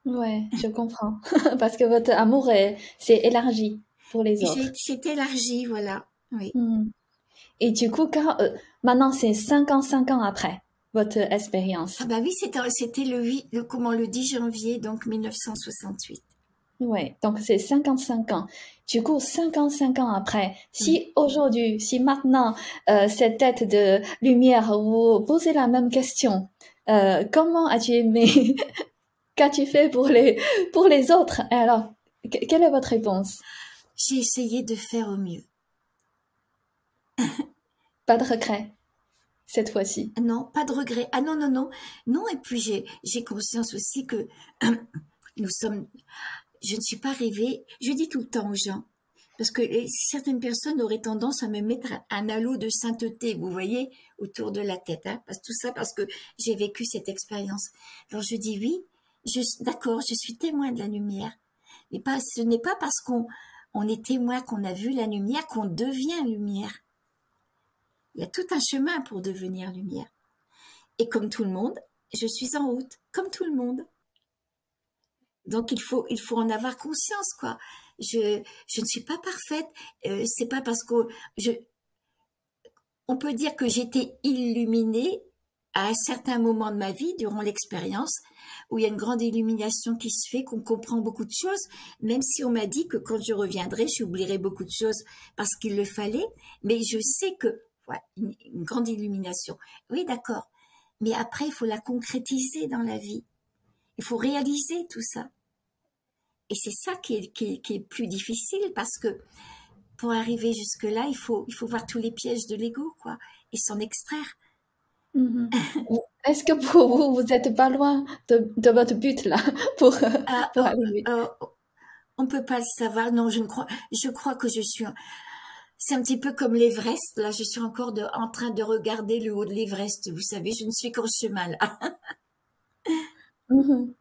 S2: Ouais, je comprends, *laughs* parce que votre amour est c'est élargi pour les autres.
S1: C'est élargi, voilà. Oui.
S2: Hmm. Et du coup, quand, euh, maintenant c'est 55 ans après votre expérience.
S1: Ah bah oui, c'était c'était le 8, le, comment le 10 janvier donc 1968.
S2: Ouais, donc c'est 55 ans. Du coup, 55 ans après, si aujourd'hui, si maintenant, euh, cette tête de lumière vous posez la même question, euh, comment as-tu aimé *laughs* Qu'as-tu fait pour les, pour les autres? Alors, quelle est votre réponse?
S1: J'ai essayé de faire au mieux.
S2: Pas de regret cette fois-ci.
S1: Non, pas de regret. Ah non, non, non. Non, et puis j'ai, j'ai conscience aussi que *clears throat* nous sommes je ne suis pas rêvée. Je dis tout le temps aux gens, parce que certaines personnes auraient tendance à me mettre un halo de sainteté, vous voyez, autour de la tête. Hein, tout ça parce que j'ai vécu cette expérience. Alors je dis oui, d'accord, je suis témoin de la lumière. Mais pas, ce n'est pas parce qu'on on est témoin qu'on a vu la lumière qu'on devient lumière. Il y a tout un chemin pour devenir lumière. Et comme tout le monde, je suis en route, comme tout le monde. Donc il faut il faut en avoir conscience quoi. Je je ne suis pas parfaite. Euh, c'est pas parce que je on peut dire que j'étais illuminée à un certain moment de ma vie durant l'expérience où il y a une grande illumination qui se fait, qu'on comprend beaucoup de choses, même si on m'a dit que quand je reviendrai, j'oublierai beaucoup de choses parce qu'il le fallait, mais je sais que une, une grande illumination. Oui, d'accord. Mais après, il faut la concrétiser dans la vie. Il faut réaliser tout ça. Et c'est ça qui est, qui, est, plus difficile parce que pour arriver jusque-là, il faut, il faut voir tous les pièges de l'ego, quoi, et s'en extraire.
S2: Mm-hmm. *laughs* Est-ce que pour vous, vous n'êtes pas loin de, de, votre but, là, *laughs* pour, *laughs* pour arriver?
S1: euh, On ne peut pas le savoir. Non, je ne crois, je crois que je suis, c'est un petit peu comme l'Everest. Là, je suis encore de, en train de regarder le haut de l'Everest. Vous savez, je ne suis qu'en chemin, là.
S2: mm-hmm.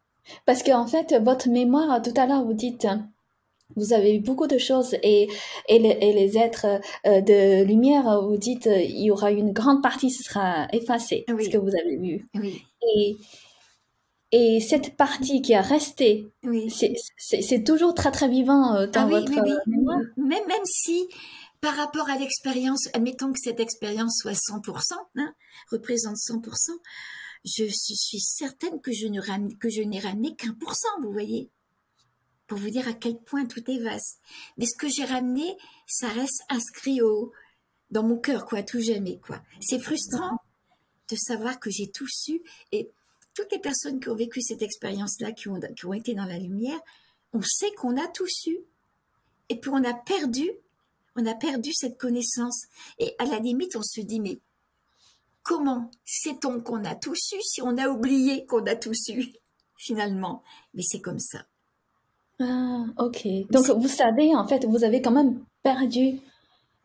S2: Parce qu'en fait, votre mémoire, tout à l'heure, vous dites, vous avez eu beaucoup de choses et, et, les, et les êtres euh, de lumière, vous dites, il y aura une grande partie qui sera effacée, ce que vous avez vu.
S1: Oui.
S2: Et, et cette partie qui a resté,
S1: oui.
S2: c'est toujours très très vivant euh, dans ah votre mémoire.
S1: Même, même si, par rapport à l'expérience, admettons que cette expérience soit 100%, hein, représente 100%, je suis certaine que je n'ai ramené qu'un pour cent, vous voyez, pour vous dire à quel point tout est vaste. Mais ce que j'ai ramené, ça reste inscrit au dans mon cœur, quoi, tout jamais, quoi. C'est frustrant de savoir que j'ai tout su et toutes les personnes qui ont vécu cette expérience-là, qui ont, qui ont été dans la lumière, on sait qu'on a tout su. Et puis on a perdu, on a perdu cette connaissance. Et à la limite, on se dit, mais Comment sait-on qu'on a tout su si on a oublié qu'on a tout su *laughs* finalement? Mais c'est comme ça.
S2: Ah, ok. Donc vous savez, en fait, vous avez quand même perdu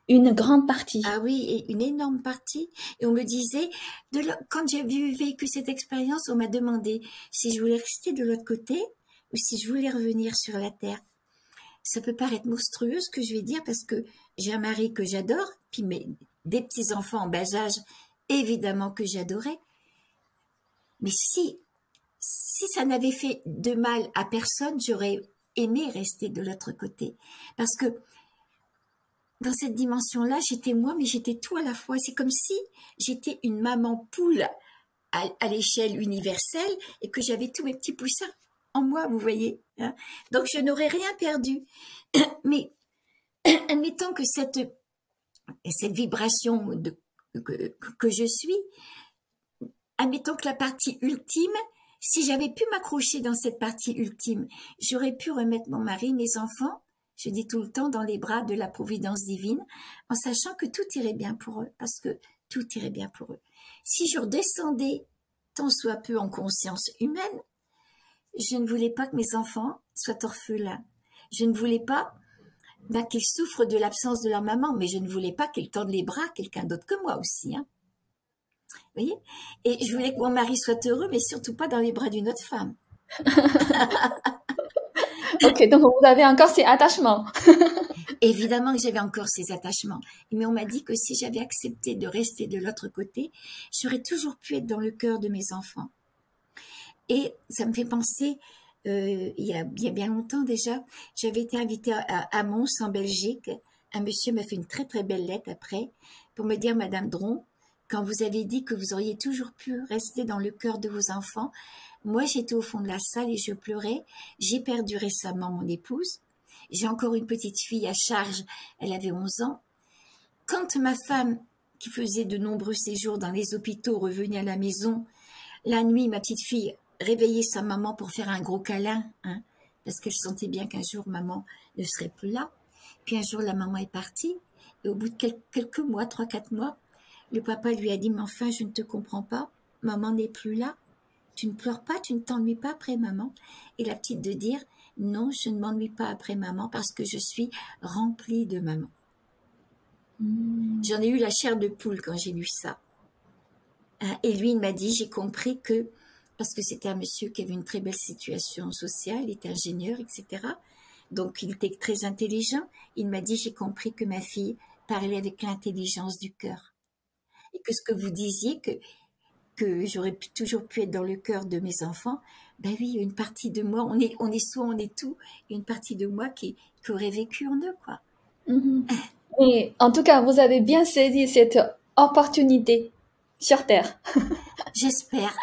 S2: une grande partie.
S1: Ah oui, et une énorme partie. Et on me disait, de quand j'ai vécu cette expérience, on m'a demandé si je voulais rester de l'autre côté ou si je voulais revenir sur la terre. Ça peut paraître monstrueux ce que je vais dire parce que j'ai un mari que j'adore, puis mes, des petits enfants en bas âge évidemment que j'adorais. Mais si, si ça n'avait fait de mal à personne, j'aurais aimé rester de l'autre côté. Parce que dans cette dimension-là, j'étais moi, mais j'étais tout à la fois. C'est comme si j'étais une maman poule à, l'échelle universelle et que j'avais tous mes petits poussins en moi, vous voyez. Hein. Donc je n'aurais rien perdu. *coughs* Mais *coughs* admettons que cette, vibration de que, je suis, admettons que la partie ultime, si j'avais pu m'accrocher dans cette partie ultime, j'aurais pu remettre mon mari, mes enfants, je dis tout le temps, dans les bras de la providence divine, en sachant que tout irait bien pour eux, parce que tout irait bien pour eux. Si je redescendais tant soit peu en conscience humaine, je ne voulais pas que mes enfants soient orphelins. Je ne voulais pas ben, qu'ils souffrent de l'absence de leur maman, mais je ne voulais pas qu'ils tendent les bras à quelqu'un d'autre que moi aussi. Hein. Vous voyez? Et je voulais que mon mari soit heureux, mais surtout pas dans les bras d'une autre femme. *laughs*
S2: ok, donc vous avez encore ces attachements. *laughs*
S1: Évidemment que j'avais encore ces attachements, mais on m'a dit que si j'avais accepté de rester de l'autre côté, j'aurais toujours pu être dans le cœur de mes enfants. Et ça me fait penser, euh, il, y a, bien longtemps déjà, j'avais été invitée à, à Mons en Belgique. Un monsieur m'a fait une très très belle lettre après pour me dire, Madame Dron, quand vous avez dit que vous auriez toujours pu rester dans le cœur de vos enfants, moi j'étais au fond de la salle et je pleurais. J'ai perdu récemment mon épouse. J'ai encore une petite fille à charge, elle avait 11 ans. Quand ma femme, qui faisait de nombreux séjours dans les hôpitaux, revenait à la maison, la nuit, ma petite fille réveillait sa maman pour faire un gros câlin, hein, parce qu'elle sentait bien qu'un jour maman ne serait plus là. Puis un jour, la maman est partie, et au bout de quelques mois, trois, quatre mois, le papa lui a dit, mais enfin, je ne te comprends pas, maman n'est plus là. Tu ne pleures pas, tu ne t'ennuies pas après maman. Et la petite de dire, non, je ne m'ennuie pas après maman parce que je suis remplie de maman. J'en ai eu la chair de poule quand j'ai lu ça. Hein, et lui, il m'a dit, j'ai compris que, parce que c'était un monsieur qui avait une très belle situation sociale, il était ingénieur, etc. Donc, il était très intelligent. Il m'a dit, j'ai compris que ma fille parlait avec l'intelligence du cœur et que ce que vous disiez, que, que j'aurais toujours pu être dans le cœur de mes enfants, ben oui, une partie de moi, on est, on est soi, on est tout, une partie de moi qui, aurait vécu en eux, quoi.
S2: Et en tout cas, vous avez bien saisi cette opportunité sur Terre. *laughs*
S1: J'espère.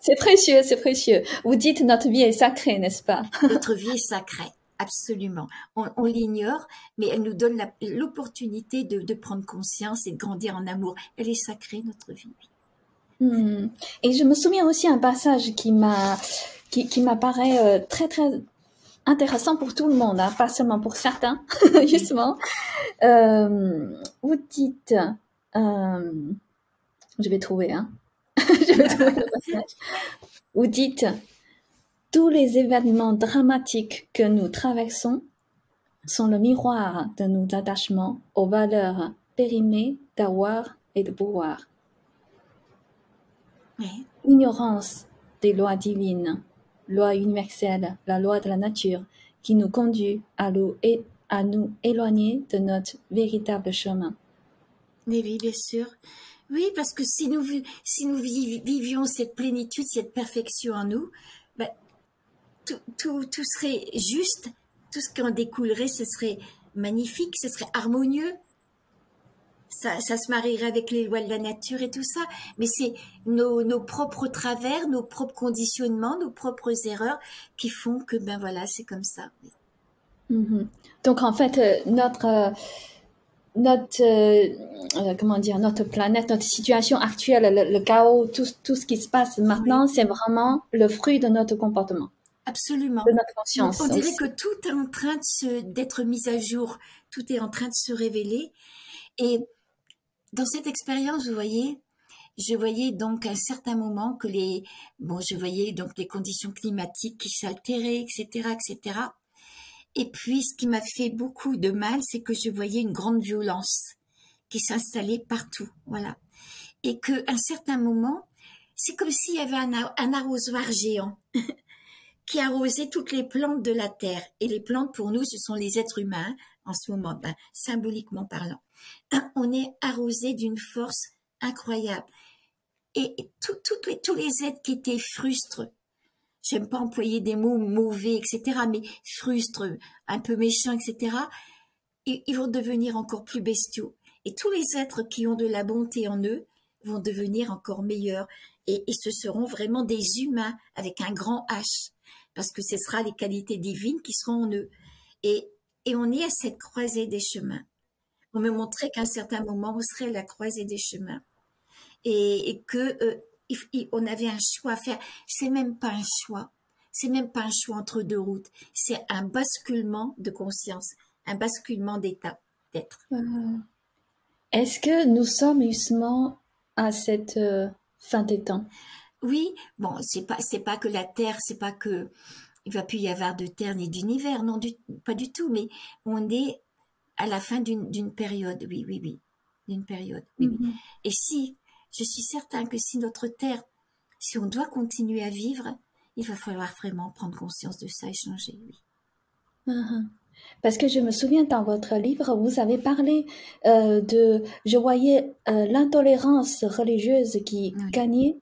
S2: c'est précieux, c'est précieux. Vous dites notre vie est sacrée, n'est-ce pas?
S1: Notre vie est sacrée. Absolument. On, l'ignore, mais elle nous donne l'opportunité de, prendre conscience et de grandir en amour. Elle est sacrée, notre vie.
S2: Hmm. Et je me souviens aussi un passage qui m'a, qui, qui m'apparaît euh, très, très intéressant pour tout le monde, hein, pas seulement pour certains, *laughs* justement. Euh, vous dites, euh, je vais trouver, hein. *laughs* je vais trouver le passage. Vous dites, tous les événements dramatiques que nous traversons sont le miroir de nos attachements aux valeurs périmées d'avoir et de pouvoir. Ignorance des lois divines, loi universelle, la loi de la nature, qui nous conduit à nous, à nous éloigner de notre véritable chemin.
S1: Oui, bien sûr. Oui, parce que si nous, si nous vivions cette plénitude, cette perfection en nous, tout, tout, serait juste, tout ce qui en découlerait, ce serait magnifique, ce serait harmonieux. Ça, ça, se marierait avec les lois de la nature et tout ça, mais c'est nos, nos, propres travers, nos propres conditionnements, nos propres erreurs qui font que ben voilà, c'est comme ça.
S2: Mm-hmm. Donc en fait, euh, notre euh, notre euh, comment dire notre planète, notre situation actuelle, le, chaos, tout, tout ce qui se passe maintenant, c'est vraiment le fruit de notre comportement.
S1: Absolument. On dirait que tout est en train d'être mis à jour, tout est en train de se révéler. Et dans cette expérience, vous voyez, je voyais donc à un certain moment que les, bon, je voyais donc les conditions climatiques qui s'altéraient, etc., etc. Et puis, ce qui m'a fait beaucoup de mal, c'est que je voyais une grande violence qui s'installait partout, voilà. Et que, un certain moment, c'est comme s'il y avait un arrosoir géant. *laughs* qui arrosait toutes les plantes de la terre. Et les plantes, pour nous, ce sont les êtres humains, en ce moment, ben, symboliquement parlant. *clears throat* On est arrosé d'une force incroyable. Et tous les êtres qui étaient frustres, j'aime pas employer des mots mauvais, etc., mais frustres, un peu méchants, etc., ils, vont devenir encore plus bestiaux. Et tous les êtres qui ont de la bonté en eux vont devenir encore meilleurs. Et, ce seront vraiment des humains avec un grand H parce que ce sera les qualités divines qui seront en eux. Et, on est à cette croisée des chemins. On me montrait qu'à un certain moment, on serait à la croisée des chemins. Et, et que euh, on avait un choix à faire. C'est même pas un choix. C'est même pas un choix entre deux routes. C'est un basculement de conscience, un basculement d'état, d'être.
S2: Euh, est-ce que nous sommes justement à cette euh, fin des temps?
S1: Oui, bon, c'est pas c'est pas que la Terre, c'est pas que il va plus y avoir de Terre ni d'univers, non, pas du tout, mais on est à la fin d'une période, oui, oui, oui. d'une période. Mm-hmm. Et si, je suis certain que si notre Terre, si on doit continuer à vivre, il va falloir vraiment prendre conscience de ça et changer, oui.
S2: Uh-huh. Parce que je me souviens dans votre livre, vous avez parlé euh, de, je voyais euh, l'intolérance religieuse qui gagnait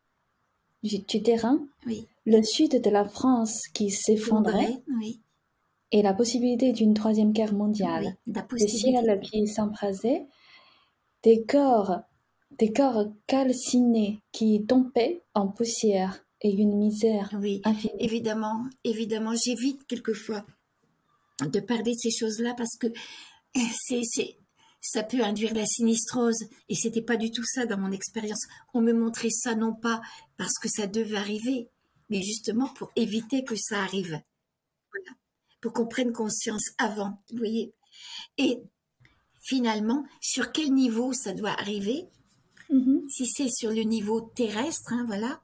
S2: du, terrain,
S1: oui.
S2: le sud de la France qui s'effondrait,
S1: oui.
S2: et la possibilité d'une troisième guerre mondiale,
S1: des
S2: ciels qui s'embrasaient, des corps, des corps calcinés qui tombaient en poussière et une misère
S1: oui,
S2: infinie.
S1: Évidemment, évidemment, j'évite quelquefois de parler de ces choses-là parce que eh, c'est, c'est, ça peut induire la sinistrose et c'était pas du tout ça dans mon expérience. On me montrait ça non pas parce que ça devait arriver, mais justement pour éviter que ça arrive. Voilà. Pour qu'on prenne conscience avant, vous voyez. Et finalement, sur quel niveau ça doit arriver
S2: mm-hmm.
S1: Si c'est sur le niveau terrestre, hein, voilà,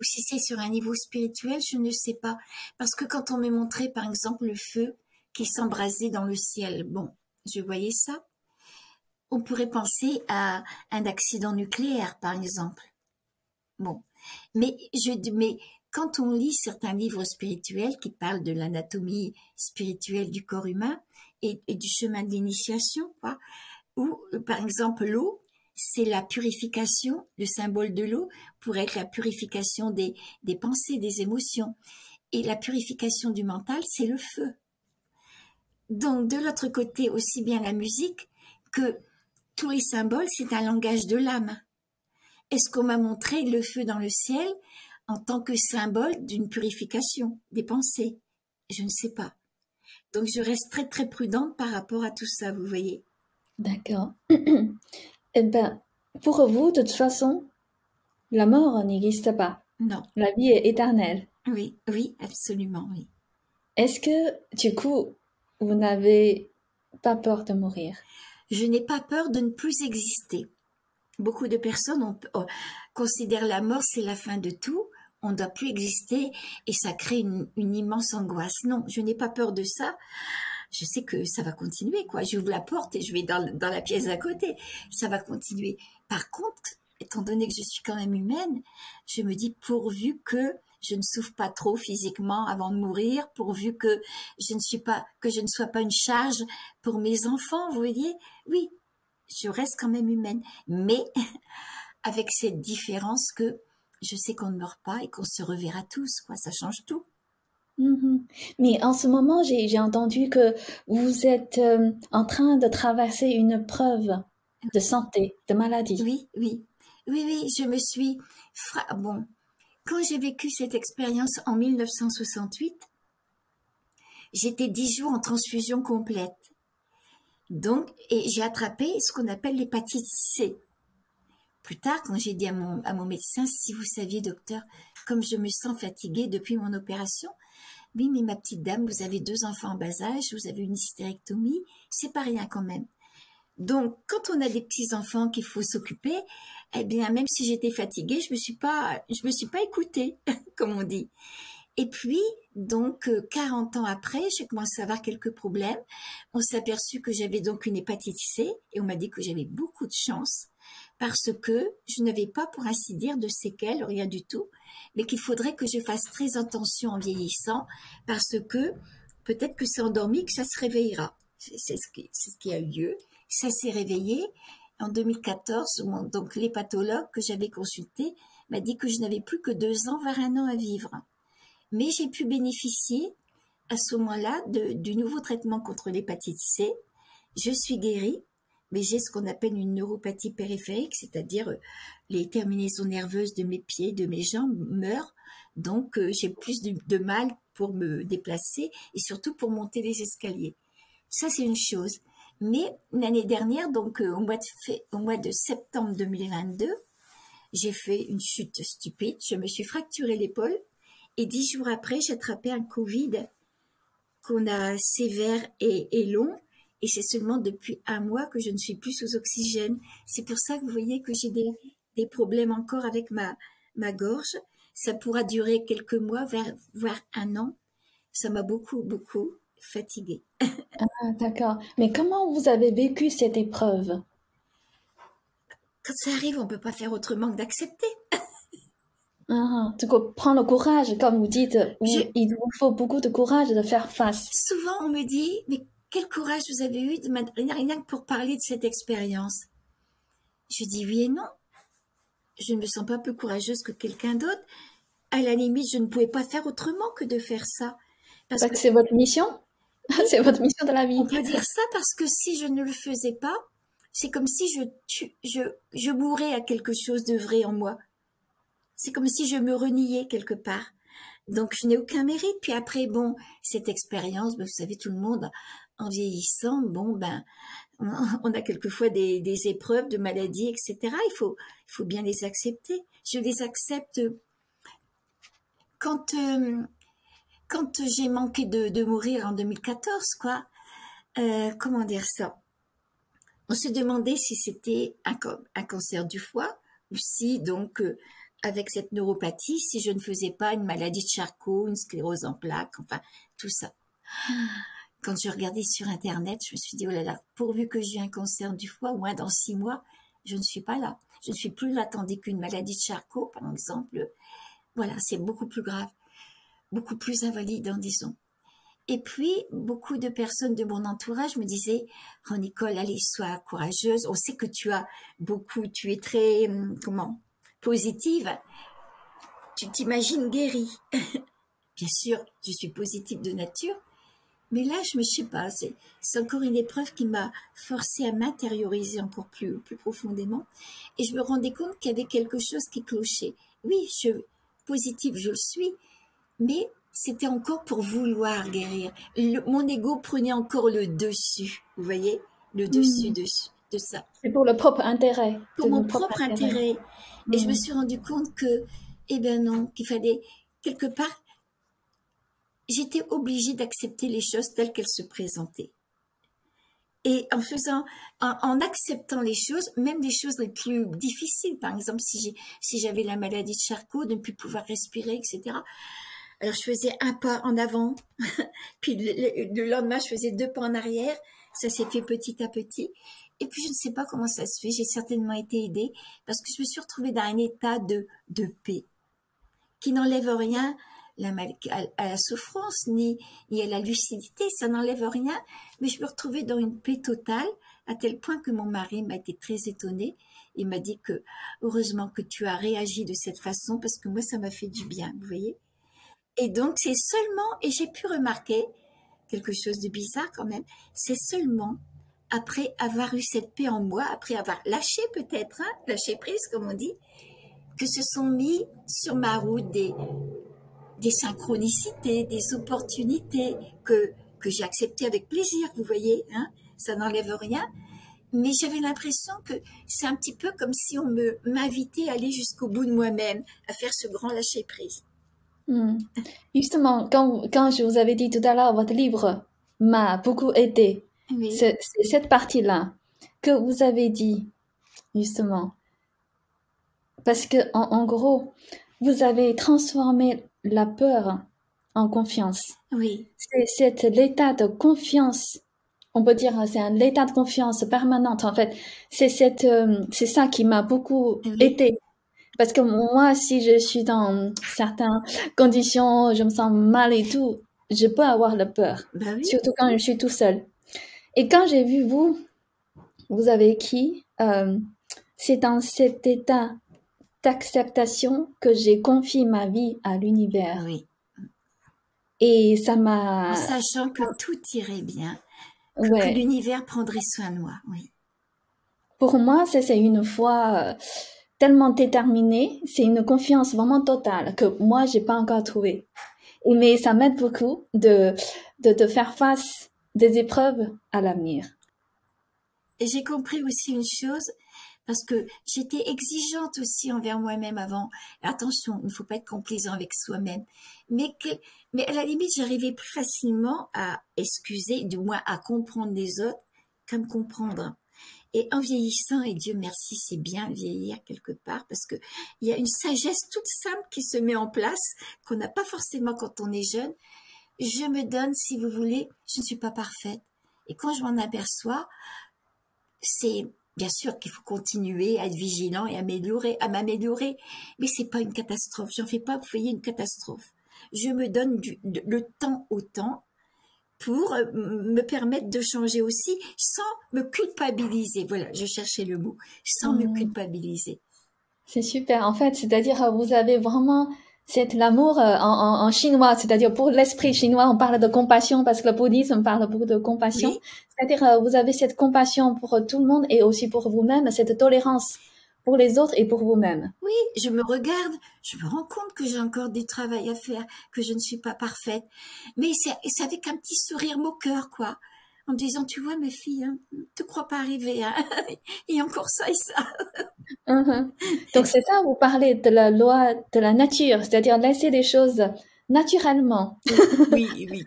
S1: ou si c'est sur un niveau spirituel, je ne sais pas. Parce que quand on me montrait, par exemple, le feu, qui s'embrasait dans le ciel. Bon, je voyais ça. On pourrait penser à un accident nucléaire, par exemple. Bon, mais je, mais quand on lit certains livres spirituels qui parlent de l'anatomie spirituelle du corps humain et, du chemin de l'initiation, quoi, ou par exemple l'eau, c'est la purification, le symbole de l'eau pourrait être la purification des, des pensées, des émotions. Et la purification du mental, c'est le feu. Donc, de l'autre côté, aussi bien la musique que tous les symboles, c'est un langage de l'âme. Est-ce qu'on m'a montré le feu dans le ciel en tant que symbole d'une purification des pensées? Je ne sais pas. Donc, je reste très très prudente par rapport à tout ça, vous voyez.
S2: D'accord. Eh bien, pour vous, de toute façon, la mort n'existe pas.
S1: Non.
S2: La vie est éternelle.
S1: Oui, oui, absolument, oui.
S2: Est-ce que, du coup, vous n'avez pas peur de mourir?
S1: Je n'ai pas peur de ne plus exister. Beaucoup de personnes oh, considèrent la mort, c'est la fin de tout, on ne doit plus exister et ça crée une, immense angoisse. Non, je n'ai pas peur de ça. Je sais que ça va continuer, quoi. J'ouvre la porte et je vais dans, la pièce à côté. Ça va continuer. Par contre, étant donné que je suis quand même humaine, je me dis pourvu que je ne souffre pas trop physiquement avant de mourir, pourvu que je ne suis pas, que je ne sois pas une charge pour mes enfants, vous voyez? Oui, je reste quand même humaine, mais *laughs* avec cette différence que je sais qu'on ne meurt pas et qu'on se reverra tous, quoi, ça change tout.
S2: Mm-hmm. Mais en ce moment, j'ai entendu que vous êtes euh, en train de traverser une preuve de santé, de maladie.
S1: Oui, oui, oui, oui, je me suis, bon, quand j'ai vécu cette expérience en 1968, j'étais dix jours en transfusion complète. Donc, et j'ai attrapé ce qu'on appelle l'hépatite C. Plus tard, quand j'ai dit à mon, à mon médecin, si vous saviez, docteur, comme je me sens fatiguée depuis mon opération, oui, mais ma petite dame, vous avez deux enfants en bas âge, vous avez une hystérectomie, c'est pas rien quand même. Donc, quand on a des petits enfants qu'il faut s'occuper, eh bien, même si j'étais fatiguée, je me suis pas, je me suis pas écoutée, *laughs* comme on dit. Et puis, donc, 40 euh, ans après, j'ai commencé à avoir quelques problèmes. On s'est aperçu que j'avais donc une hépatite C et on m'a dit que j'avais beaucoup de chance parce que je n'avais pas, pour ainsi dire, de séquelles, rien du tout, mais qu'il faudrait que je fasse très attention en vieillissant parce que peut-être que c'est endormi que ça se réveillera. C'est ce qui, a eu lieu ça s'est réveillé. En 2014, donc l'hépatologue que j'avais consulté m'a dit que je n'avais plus que deux ans, voire un an à vivre. Mais j'ai pu bénéficier à ce moment-là du nouveau traitement contre l'hépatite C. Je suis guérie, mais j'ai ce qu'on appelle une neuropathie périphérique, c'est-à-dire euh, les terminaisons nerveuses de mes pieds, de mes jambes meurent. Donc euh, j'ai plus de mal pour me déplacer et surtout pour monter les escaliers. Ça, c'est une chose. Mais l'année dernière, donc euh, au, mois de au mois de septembre 2022, j'ai fait une chute stupide. Je me suis fracturé l'épaule et dix jours après, j'ai attrapé un Covid qu'on a sévère et, long. Et c'est seulement depuis un mois que je ne suis plus sous oxygène. C'est pour ça que vous voyez que j'ai des, des problèmes encore avec ma, ma gorge. Ça pourra durer quelques mois, voire un an. Ça m'a beaucoup, beaucoup fatiguée.
S2: Ah, d'accord. Mais comment vous avez vécu cette épreuve?
S1: Quand ça arrive, on peut pas faire autrement que d'accepter.
S2: Ah, du coup, prendre le courage, comme vous dites, il vous faut beaucoup de courage de faire face.
S1: Souvent, on me dit, mais quel courage vous avez eu de rien que pour parler de cette expérience. Je dis oui et non. Je ne me sens pas plus courageuse que quelqu'un d'autre. À la limite, je ne pouvais pas faire autrement que de faire ça.
S2: Parce, que, c'est votre mission. *laughs* c'est votre mission de la vie.
S1: On peut dire ça parce que si je ne le faisais pas, c'est comme si je, je, je bourrais à quelque chose de vrai en moi. C'est comme si je me reniais quelque part. Donc je n'ai aucun mérite. Puis après, bon, cette expérience, ben, vous savez, tout le monde, en vieillissant, bon, ben, *laughs* on a quelquefois des, épreuves de maladies, etc. Il faut, il faut bien les accepter. Je les accepte quand, euh, quand j'ai manqué de, mourir en 2014, quoi. Euh, comment dire ça? On se demandait si c'était un, cancer du foie ou si donc euh, avec cette neuropathie si je ne faisais pas une maladie de Charcot, une sclérose en plaques, enfin tout ça. Quand je regardais sur Internet, je me suis dit, oh là là, pourvu que j'ai un cancer du foie, au moins dans six mois, je ne suis pas là. Je ne suis plus là, tandis qu'une maladie de Charcot, par exemple, voilà, c'est beaucoup plus grave, beaucoup plus invalidant, disons. Et puis, beaucoup de personnes de mon entourage me disaient, oh Nicole, allez, sois courageuse, on sait que tu as beaucoup, tu es très, hum, comment, positive, tu t'imagines guérie. *laughs* Bien sûr, je suis positive de nature, mais là, je me sais pas, c'est, encore une épreuve qui m'a forcé à m'intérioriser encore plus, plus profondément. Et je me rendais compte qu'il y avait quelque chose qui clochait. Oui, je, positive, je le suis, mais c'était encore pour vouloir guérir. mon ego prenait encore le dessus, vous voyez, le dessus, dessus de ça.
S2: C'est pour le propre intérêt.
S1: Pour mon propre, intérêt. Et je me suis rendu compte que, eh ben non, qu'il fallait quelque part, j'étais obligée d'accepter les choses telles qu'elles se présentaient. Et en faisant, en, acceptant les choses, même des choses les plus difficiles, par exemple, si j'avais la maladie de Charcot, de ne plus pouvoir respirer, etc. Alors je faisais un pas en avant, *laughs* puis le, lendemain je faisais deux pas en arrière. Ça s'est fait petit à petit. Et puis, je ne sais pas comment ça se fait. J'ai certainement été aidée parce que je me suis retrouvée dans un état de, de paix qui n'enlève rien à, la souffrance ni, ni à la lucidité. Ça n'enlève rien. Mais je me retrouvais dans une paix totale à tel point que mon mari m'a été très étonné. Il m'a dit que heureusement que tu as réagi de cette façon parce que moi, ça m'a fait du bien, vous voyez. Et donc, c'est seulement, et j'ai pu remarquer quelque chose de bizarre quand même, c'est seulement après avoir eu cette paix en moi, après avoir lâché peut-être, hein, lâché prise comme on dit, que se sont mis sur ma route des, des synchronicités, des opportunités que, que j'ai acceptées avec plaisir, vous voyez, hein, ça n'enlève rien. Mais j'avais l'impression que c'est un petit peu comme si on me m'invitait à aller jusqu'au bout de moi-même, à faire ce grand lâcher prise.
S2: Hmm. Justement, quand, quand je vous avais dit tout à l'heure, votre livre m'a beaucoup aidé c'est cette partie-là que vous avez dit, justement. Parce que, en, gros, vous avez transformé la peur en confiance.
S1: Oui.
S2: C'est l'état de confiance. On peut dire c'est un état de confiance permanente en fait. C'est cette euh, c'est ça qui m'a beaucoup aidé parce que moi si je suis dans certaines conditions, je me sens mal et tout, je peux avoir la peur.
S1: Bah
S2: Surtout quand je suis tout seul. Et quand j'ai vu vous, vous avez écrit, euh, c'est dans cet état d'acceptation que j'ai confié ma vie à l'univers.
S1: Oui.
S2: Et ça m'a...
S1: En sachant que tout irait bien, que, l'univers prendrait soin de moi, oui.
S2: Pour moi, c'est une foi euh, tellement déterminée, c'est une confiance vraiment totale que moi, j'ai pas encore trouvée. Mais ça m'aide beaucoup de, de, de faire face des épreuves à l'avenir.
S1: Et j'ai compris aussi une chose, parce que j'étais exigeante aussi envers moi-même avant. Attention, il ne faut pas être complaisant avec soi-même. Mais, mais à la limite, j'arrivais plus facilement à excuser, du moins à comprendre les autres, qu'à me comprendre. Et en vieillissant, et Dieu merci, c'est bien vieillir quelque part, parce que il y a une sagesse toute simple qui se met en place, qu'on n'a pas forcément quand on est jeune, je me donne, si vous voulez, je ne suis pas parfaite. Et quand je m'en aperçois, c'est bien sûr qu'il faut continuer à être vigilant et améliorer, à m'améliorer, mais c'est pas une catastrophe. J'en fais pas, vous voyez, une catastrophe. Je me donne du, le temps au temps pour euh, me permettre de changer aussi sans me culpabiliser. Voilà, je cherchais le mot, sans me mmh. culpabiliser.
S2: C'est super. En fait, c'est-à-dire vous avez vraiment c'est l'amour euh, en, en, chinois, c'est-à-dire pour l'esprit chinois, on parle de compassion parce que le bouddhisme parle beaucoup de compassion. C'est-à-dire vous avez cette compassion pour tout le monde et aussi pour vous-même, cette tolérance pour les autres et pour vous-même.
S1: Oui, je me regarde, je me rends compte que j'ai encore du travail à faire, que je ne suis pas parfaite. Mais c'est avec un petit sourire moqueur, quoi. En me disant, tu vois, mes filles, hein, te crois pas arriver, hein. Il y a encore ça et ça.
S2: Uh-huh. Donc c'est ça, vous parlez de la loi de la nature, c'est-à-dire laisser les choses naturellement. *laughs*
S1: Oui, oui.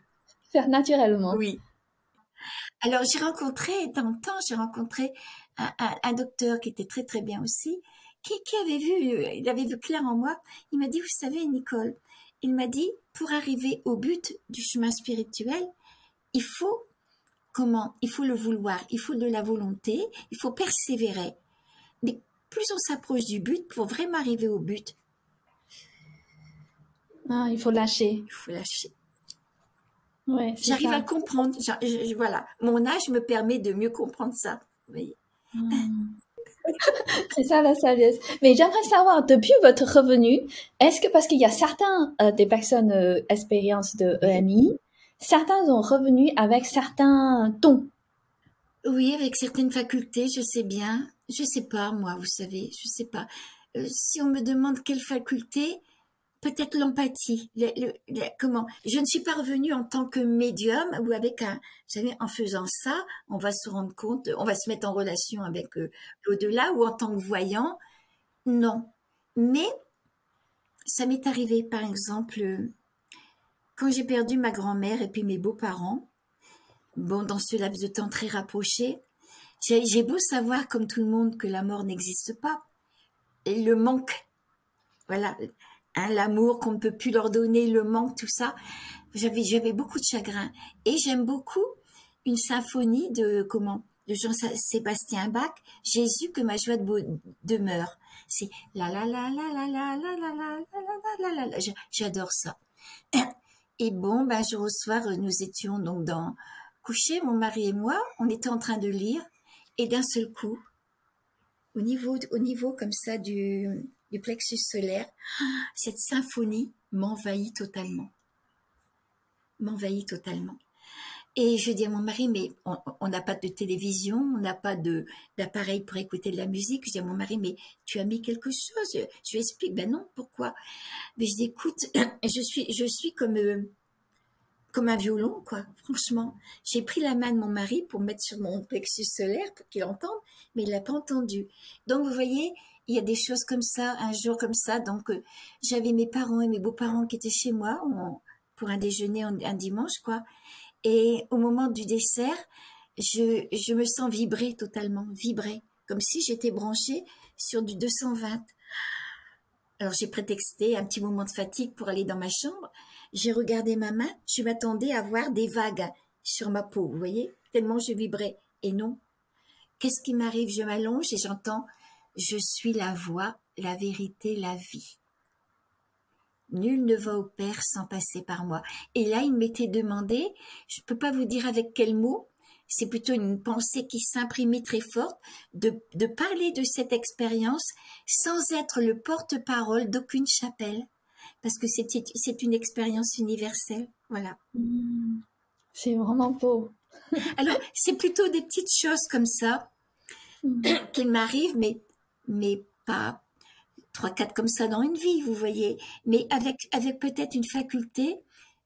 S2: Faire naturellement.
S1: Oui. Alors j'ai rencontré, dans le temps, j'ai rencontré un, docteur qui était très très bien aussi, qui, qui avait vu, il avait vu clair en moi. Il m'a dit, vous savez, Nicole, il m'a dit, pour arriver au but du chemin spirituel, il faut comment? Il faut le vouloir, il faut de la volonté, il faut persévérer. Mais plus on s'approche du but, pour vraiment arriver au but,
S2: ah, il faut lâcher.
S1: Il faut lâcher. Ouais, J'arrive à comprendre. voilà, mon âge me permet de mieux comprendre ça. Oui.
S2: Hmm. *laughs* C'est ça la sagesse. Mais j'aimerais savoir, depuis votre revenu, est-ce que parce qu'il y a certains euh, des personnes euh, expérience de EMI, certains ont revenu avec certains tons.
S1: Oui, avec certaines facultés, je sais bien. Je sais pas, moi, vous savez, je sais pas. Euh, si on me demande quelle faculté, peut-être l'empathie. comment? Je ne suis pas revenue en tant que médium ou avec un. Vous savez, en faisant ça, on va se rendre compte, on va se mettre en relation avec euh, l'au-delà ou en tant que voyant. Non. Mais ça m'est arrivé, par exemple, euh, quand j'ai perdu ma grand-mère et puis mes beaux-parents. Bon, dans ce laps de temps très rapproché, j'ai beau savoir, comme tout le monde, que la mort n'existe pas. Et le manque, voilà, Hein, l'amour qu'on ne peut plus leur donner, le manque, tout ça. J'avais, j'avais beaucoup de chagrin. Et j'aime beaucoup une symphonie de, comment, de Jean-Sébastien Bach, Jésus que ma joie demeure. C'est la la la la la la la la la la la la la J'adore ça. Et bon, ben, jour au soir, nous étions donc dans, coucher, mon mari et moi, on était en train de lire, et d'un seul coup, au niveau, au niveau comme ça du plexus solaire, cette symphonie m'envahit totalement. M'envahit totalement. Et je dis à mon mari, mais on n'a pas de télévision, on n'a pas d'appareil pour écouter de la musique. Je dis à mon mari, mais tu as mis quelque chose Je lui explique, ben non, pourquoi? Mais je dis, écoute, *clears throat* je suis, je suis comme euh, comme un violon, quoi. Franchement, j'ai pris la main de mon mari pour mettre sur mon plexus solaire pour qu'il entende, mais il l'a pas entendu. Donc vous voyez, il y a des choses comme ça, un jour comme ça. Donc, euh, j'avais mes parents et mes beaux-parents qui étaient chez moi pour un déjeuner un dimanche, quoi. Et au moment du dessert, je, je me sens vibrer totalement, vibrer, comme si j'étais branchée sur du 220. Alors j'ai prétexté un petit moment de fatigue pour aller dans ma chambre. J'ai regardé ma main, je m'attendais à voir des vagues sur ma peau, vous voyez, tellement je vibrais. Et non. Qu'est-ce qui m'arrive? Je m'allonge et j'entends je suis la voie, la vérité, la vie. Nul ne va au Père sans passer par moi. Et là, il m'était demandé, je ne peux pas vous dire avec quel mot, c'est plutôt une pensée qui s'imprimait très forte, de, de parler de cette expérience sans être le porte-parole d'aucune chapelle, parce que c'est une expérience universelle. Voilà.
S2: Mmh. c'est vraiment beau. *laughs*
S1: Alors, c'est plutôt des petites choses comme ça mmh. qui m'arrivent, mais mais pas trois, quatre comme ça dans une vie, vous voyez. Mais avec, avec peut-être une faculté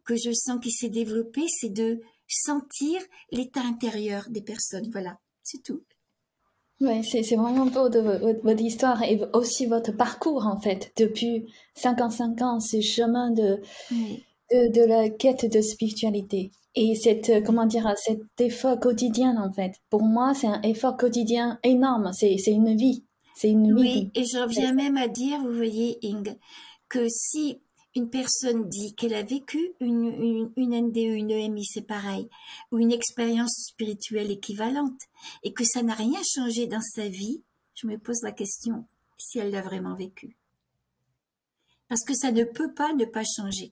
S1: que je sens qui s'est développée, c'est de sentir l'état intérieur des personnes. Voilà, c'est tout.
S2: Oui, c'est vraiment beau de votre, histoire et aussi votre parcours, en fait, depuis 55 ans, ce chemin de, de, de, la quête de spiritualité. Et cette, comment dire, cet effort quotidien, en fait. Pour moi, c'est un effort quotidien énorme. C'est une vie. C'est une
S1: Oui, et je reviens même à dire, vous voyez, Ing, que si une personne dit qu'elle a vécu une, une, une NDE, une EMI, c'est pareil, ou une expérience spirituelle équivalente, et que ça n'a rien changé dans sa vie, je me pose la question si elle l'a vraiment vécu. Parce que ça ne peut pas ne pas changer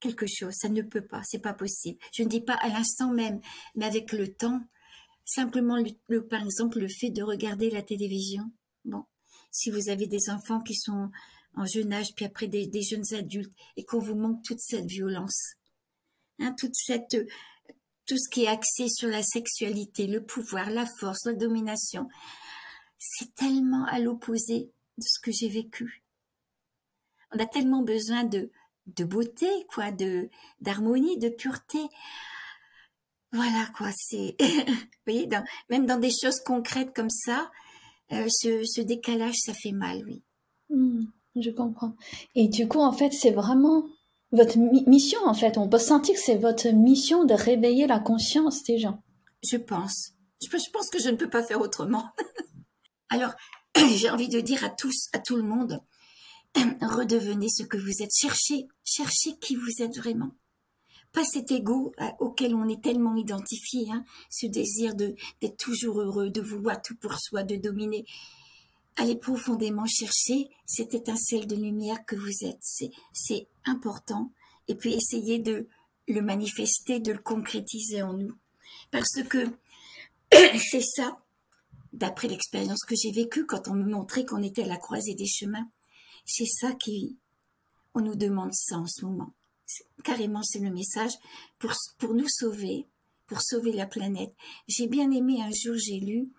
S1: quelque chose, ça ne peut pas, c'est pas possible. Je ne dis pas à l'instant même, mais avec le temps, simplement le, par exemple le fait de regarder la télévision. Bon, si vous avez des enfants qui sont en jeune âge, puis après des, jeunes adultes, et qu'on vous manque toute cette violence, hein, toute cette, tout ce qui est axé sur la sexualité, le pouvoir, la force, la domination, c'est tellement à l'opposé de ce que j'ai vécu. On a tellement besoin de, de beauté, quoi, de d'harmonie, de pureté. Voilà, quoi. C'est, *laughs* vous voyez, même dans des choses concrètes comme ça, euh, ce, ce, décalage, ça fait mal, oui.
S2: Hmm, je comprends. Et du coup, en fait, c'est vraiment votre mission, en fait. On peut sentir que c'est votre mission de réveiller la conscience des gens.
S1: Je pense. Je, je pense que je ne peux pas faire autrement. *laughs* Alors, *clears throat* j'ai envie de dire à tous, à tout le monde, *clears throat* redevenez ce que vous êtes. Cherchez, cherchez qui vous êtes vraiment. Pas cet ego euh, auquel on est tellement identifié, hein, ce désir d'être toujours heureux, de vouloir tout pour soi, de dominer. Allez profondément chercher cette étincelle de lumière que vous êtes. C'est, c'est important. Et puis essayez de le manifester, de le concrétiser en nous. Parce que *clears throat* c'est ça, d'après l'expérience que j'ai vécue quand on me montrait qu'on était à la croisée des chemins. C'est ça qui, on nous demande ça en ce moment. Carrément, c'est le message pour, nous sauver, pour sauver la planète. J'ai bien aimé un jour, j'ai lu,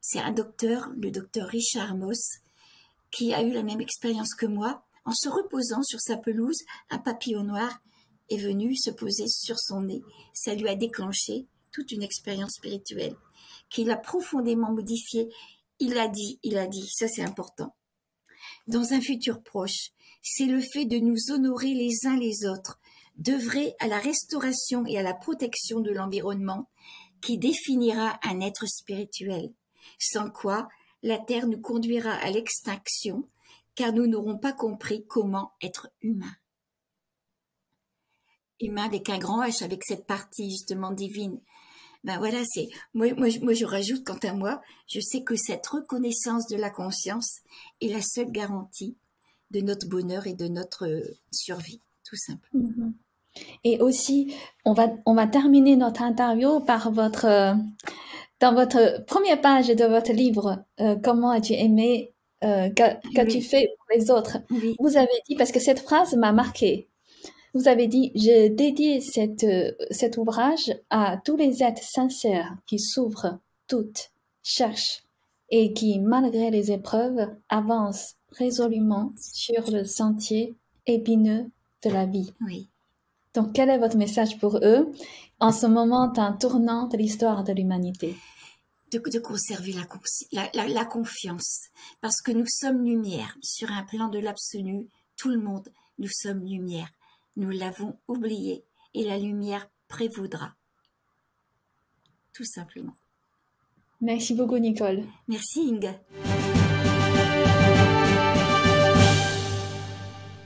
S1: c'est un docteur, le docteur Richard Moss, qui a eu la même expérience que moi. En se reposant sur sa pelouse, un papillon noir est venu se poser sur son nez. Ça lui a déclenché toute une expérience spirituelle qui l'a profondément modifié. Il a dit, il a dit, ça c'est important dans un futur proche, c'est le fait de nous honorer les uns les autres, d'œuvrer à la restauration et à la protection de l'environnement qui définira un être spirituel, sans quoi la Terre nous conduira à l'extinction, car nous n'aurons pas compris comment être humain. Humain avec un grand H, avec cette partie justement divine, ben voilà, c'est moi, moi, je rajoute quant à moi, je sais que cette reconnaissance de la conscience est la seule garantie de notre bonheur et de notre euh, survie, tout simplement.
S2: Mhm. Et aussi, on va on va terminer notre interview par votre euh, dans votre première page de votre livre, euh, comment as-tu aimé qu'as-tu fait pour les autres? Vous avez dit parce que cette phrase m'a marqué. Vous avez dit, je dédie cette, cet ouvrage à tous les êtres sincères qui souffrent toutes, cherchent et qui, malgré les épreuves, avancent résolument sur le sentier épineux de la vie.
S1: Oui.
S2: Donc, quel est votre message pour eux en ce moment d'un tournant de l'histoire de l'humanité?
S1: De, de, conserver la, la, la, confiance, parce que nous sommes lumière sur un plan de l'absolu, tout le monde, nous sommes lumière. Nous l'avons oublié et la lumière prévaudra. Tout simplement.
S2: Merci beaucoup, Nicole.
S1: Merci, Inga.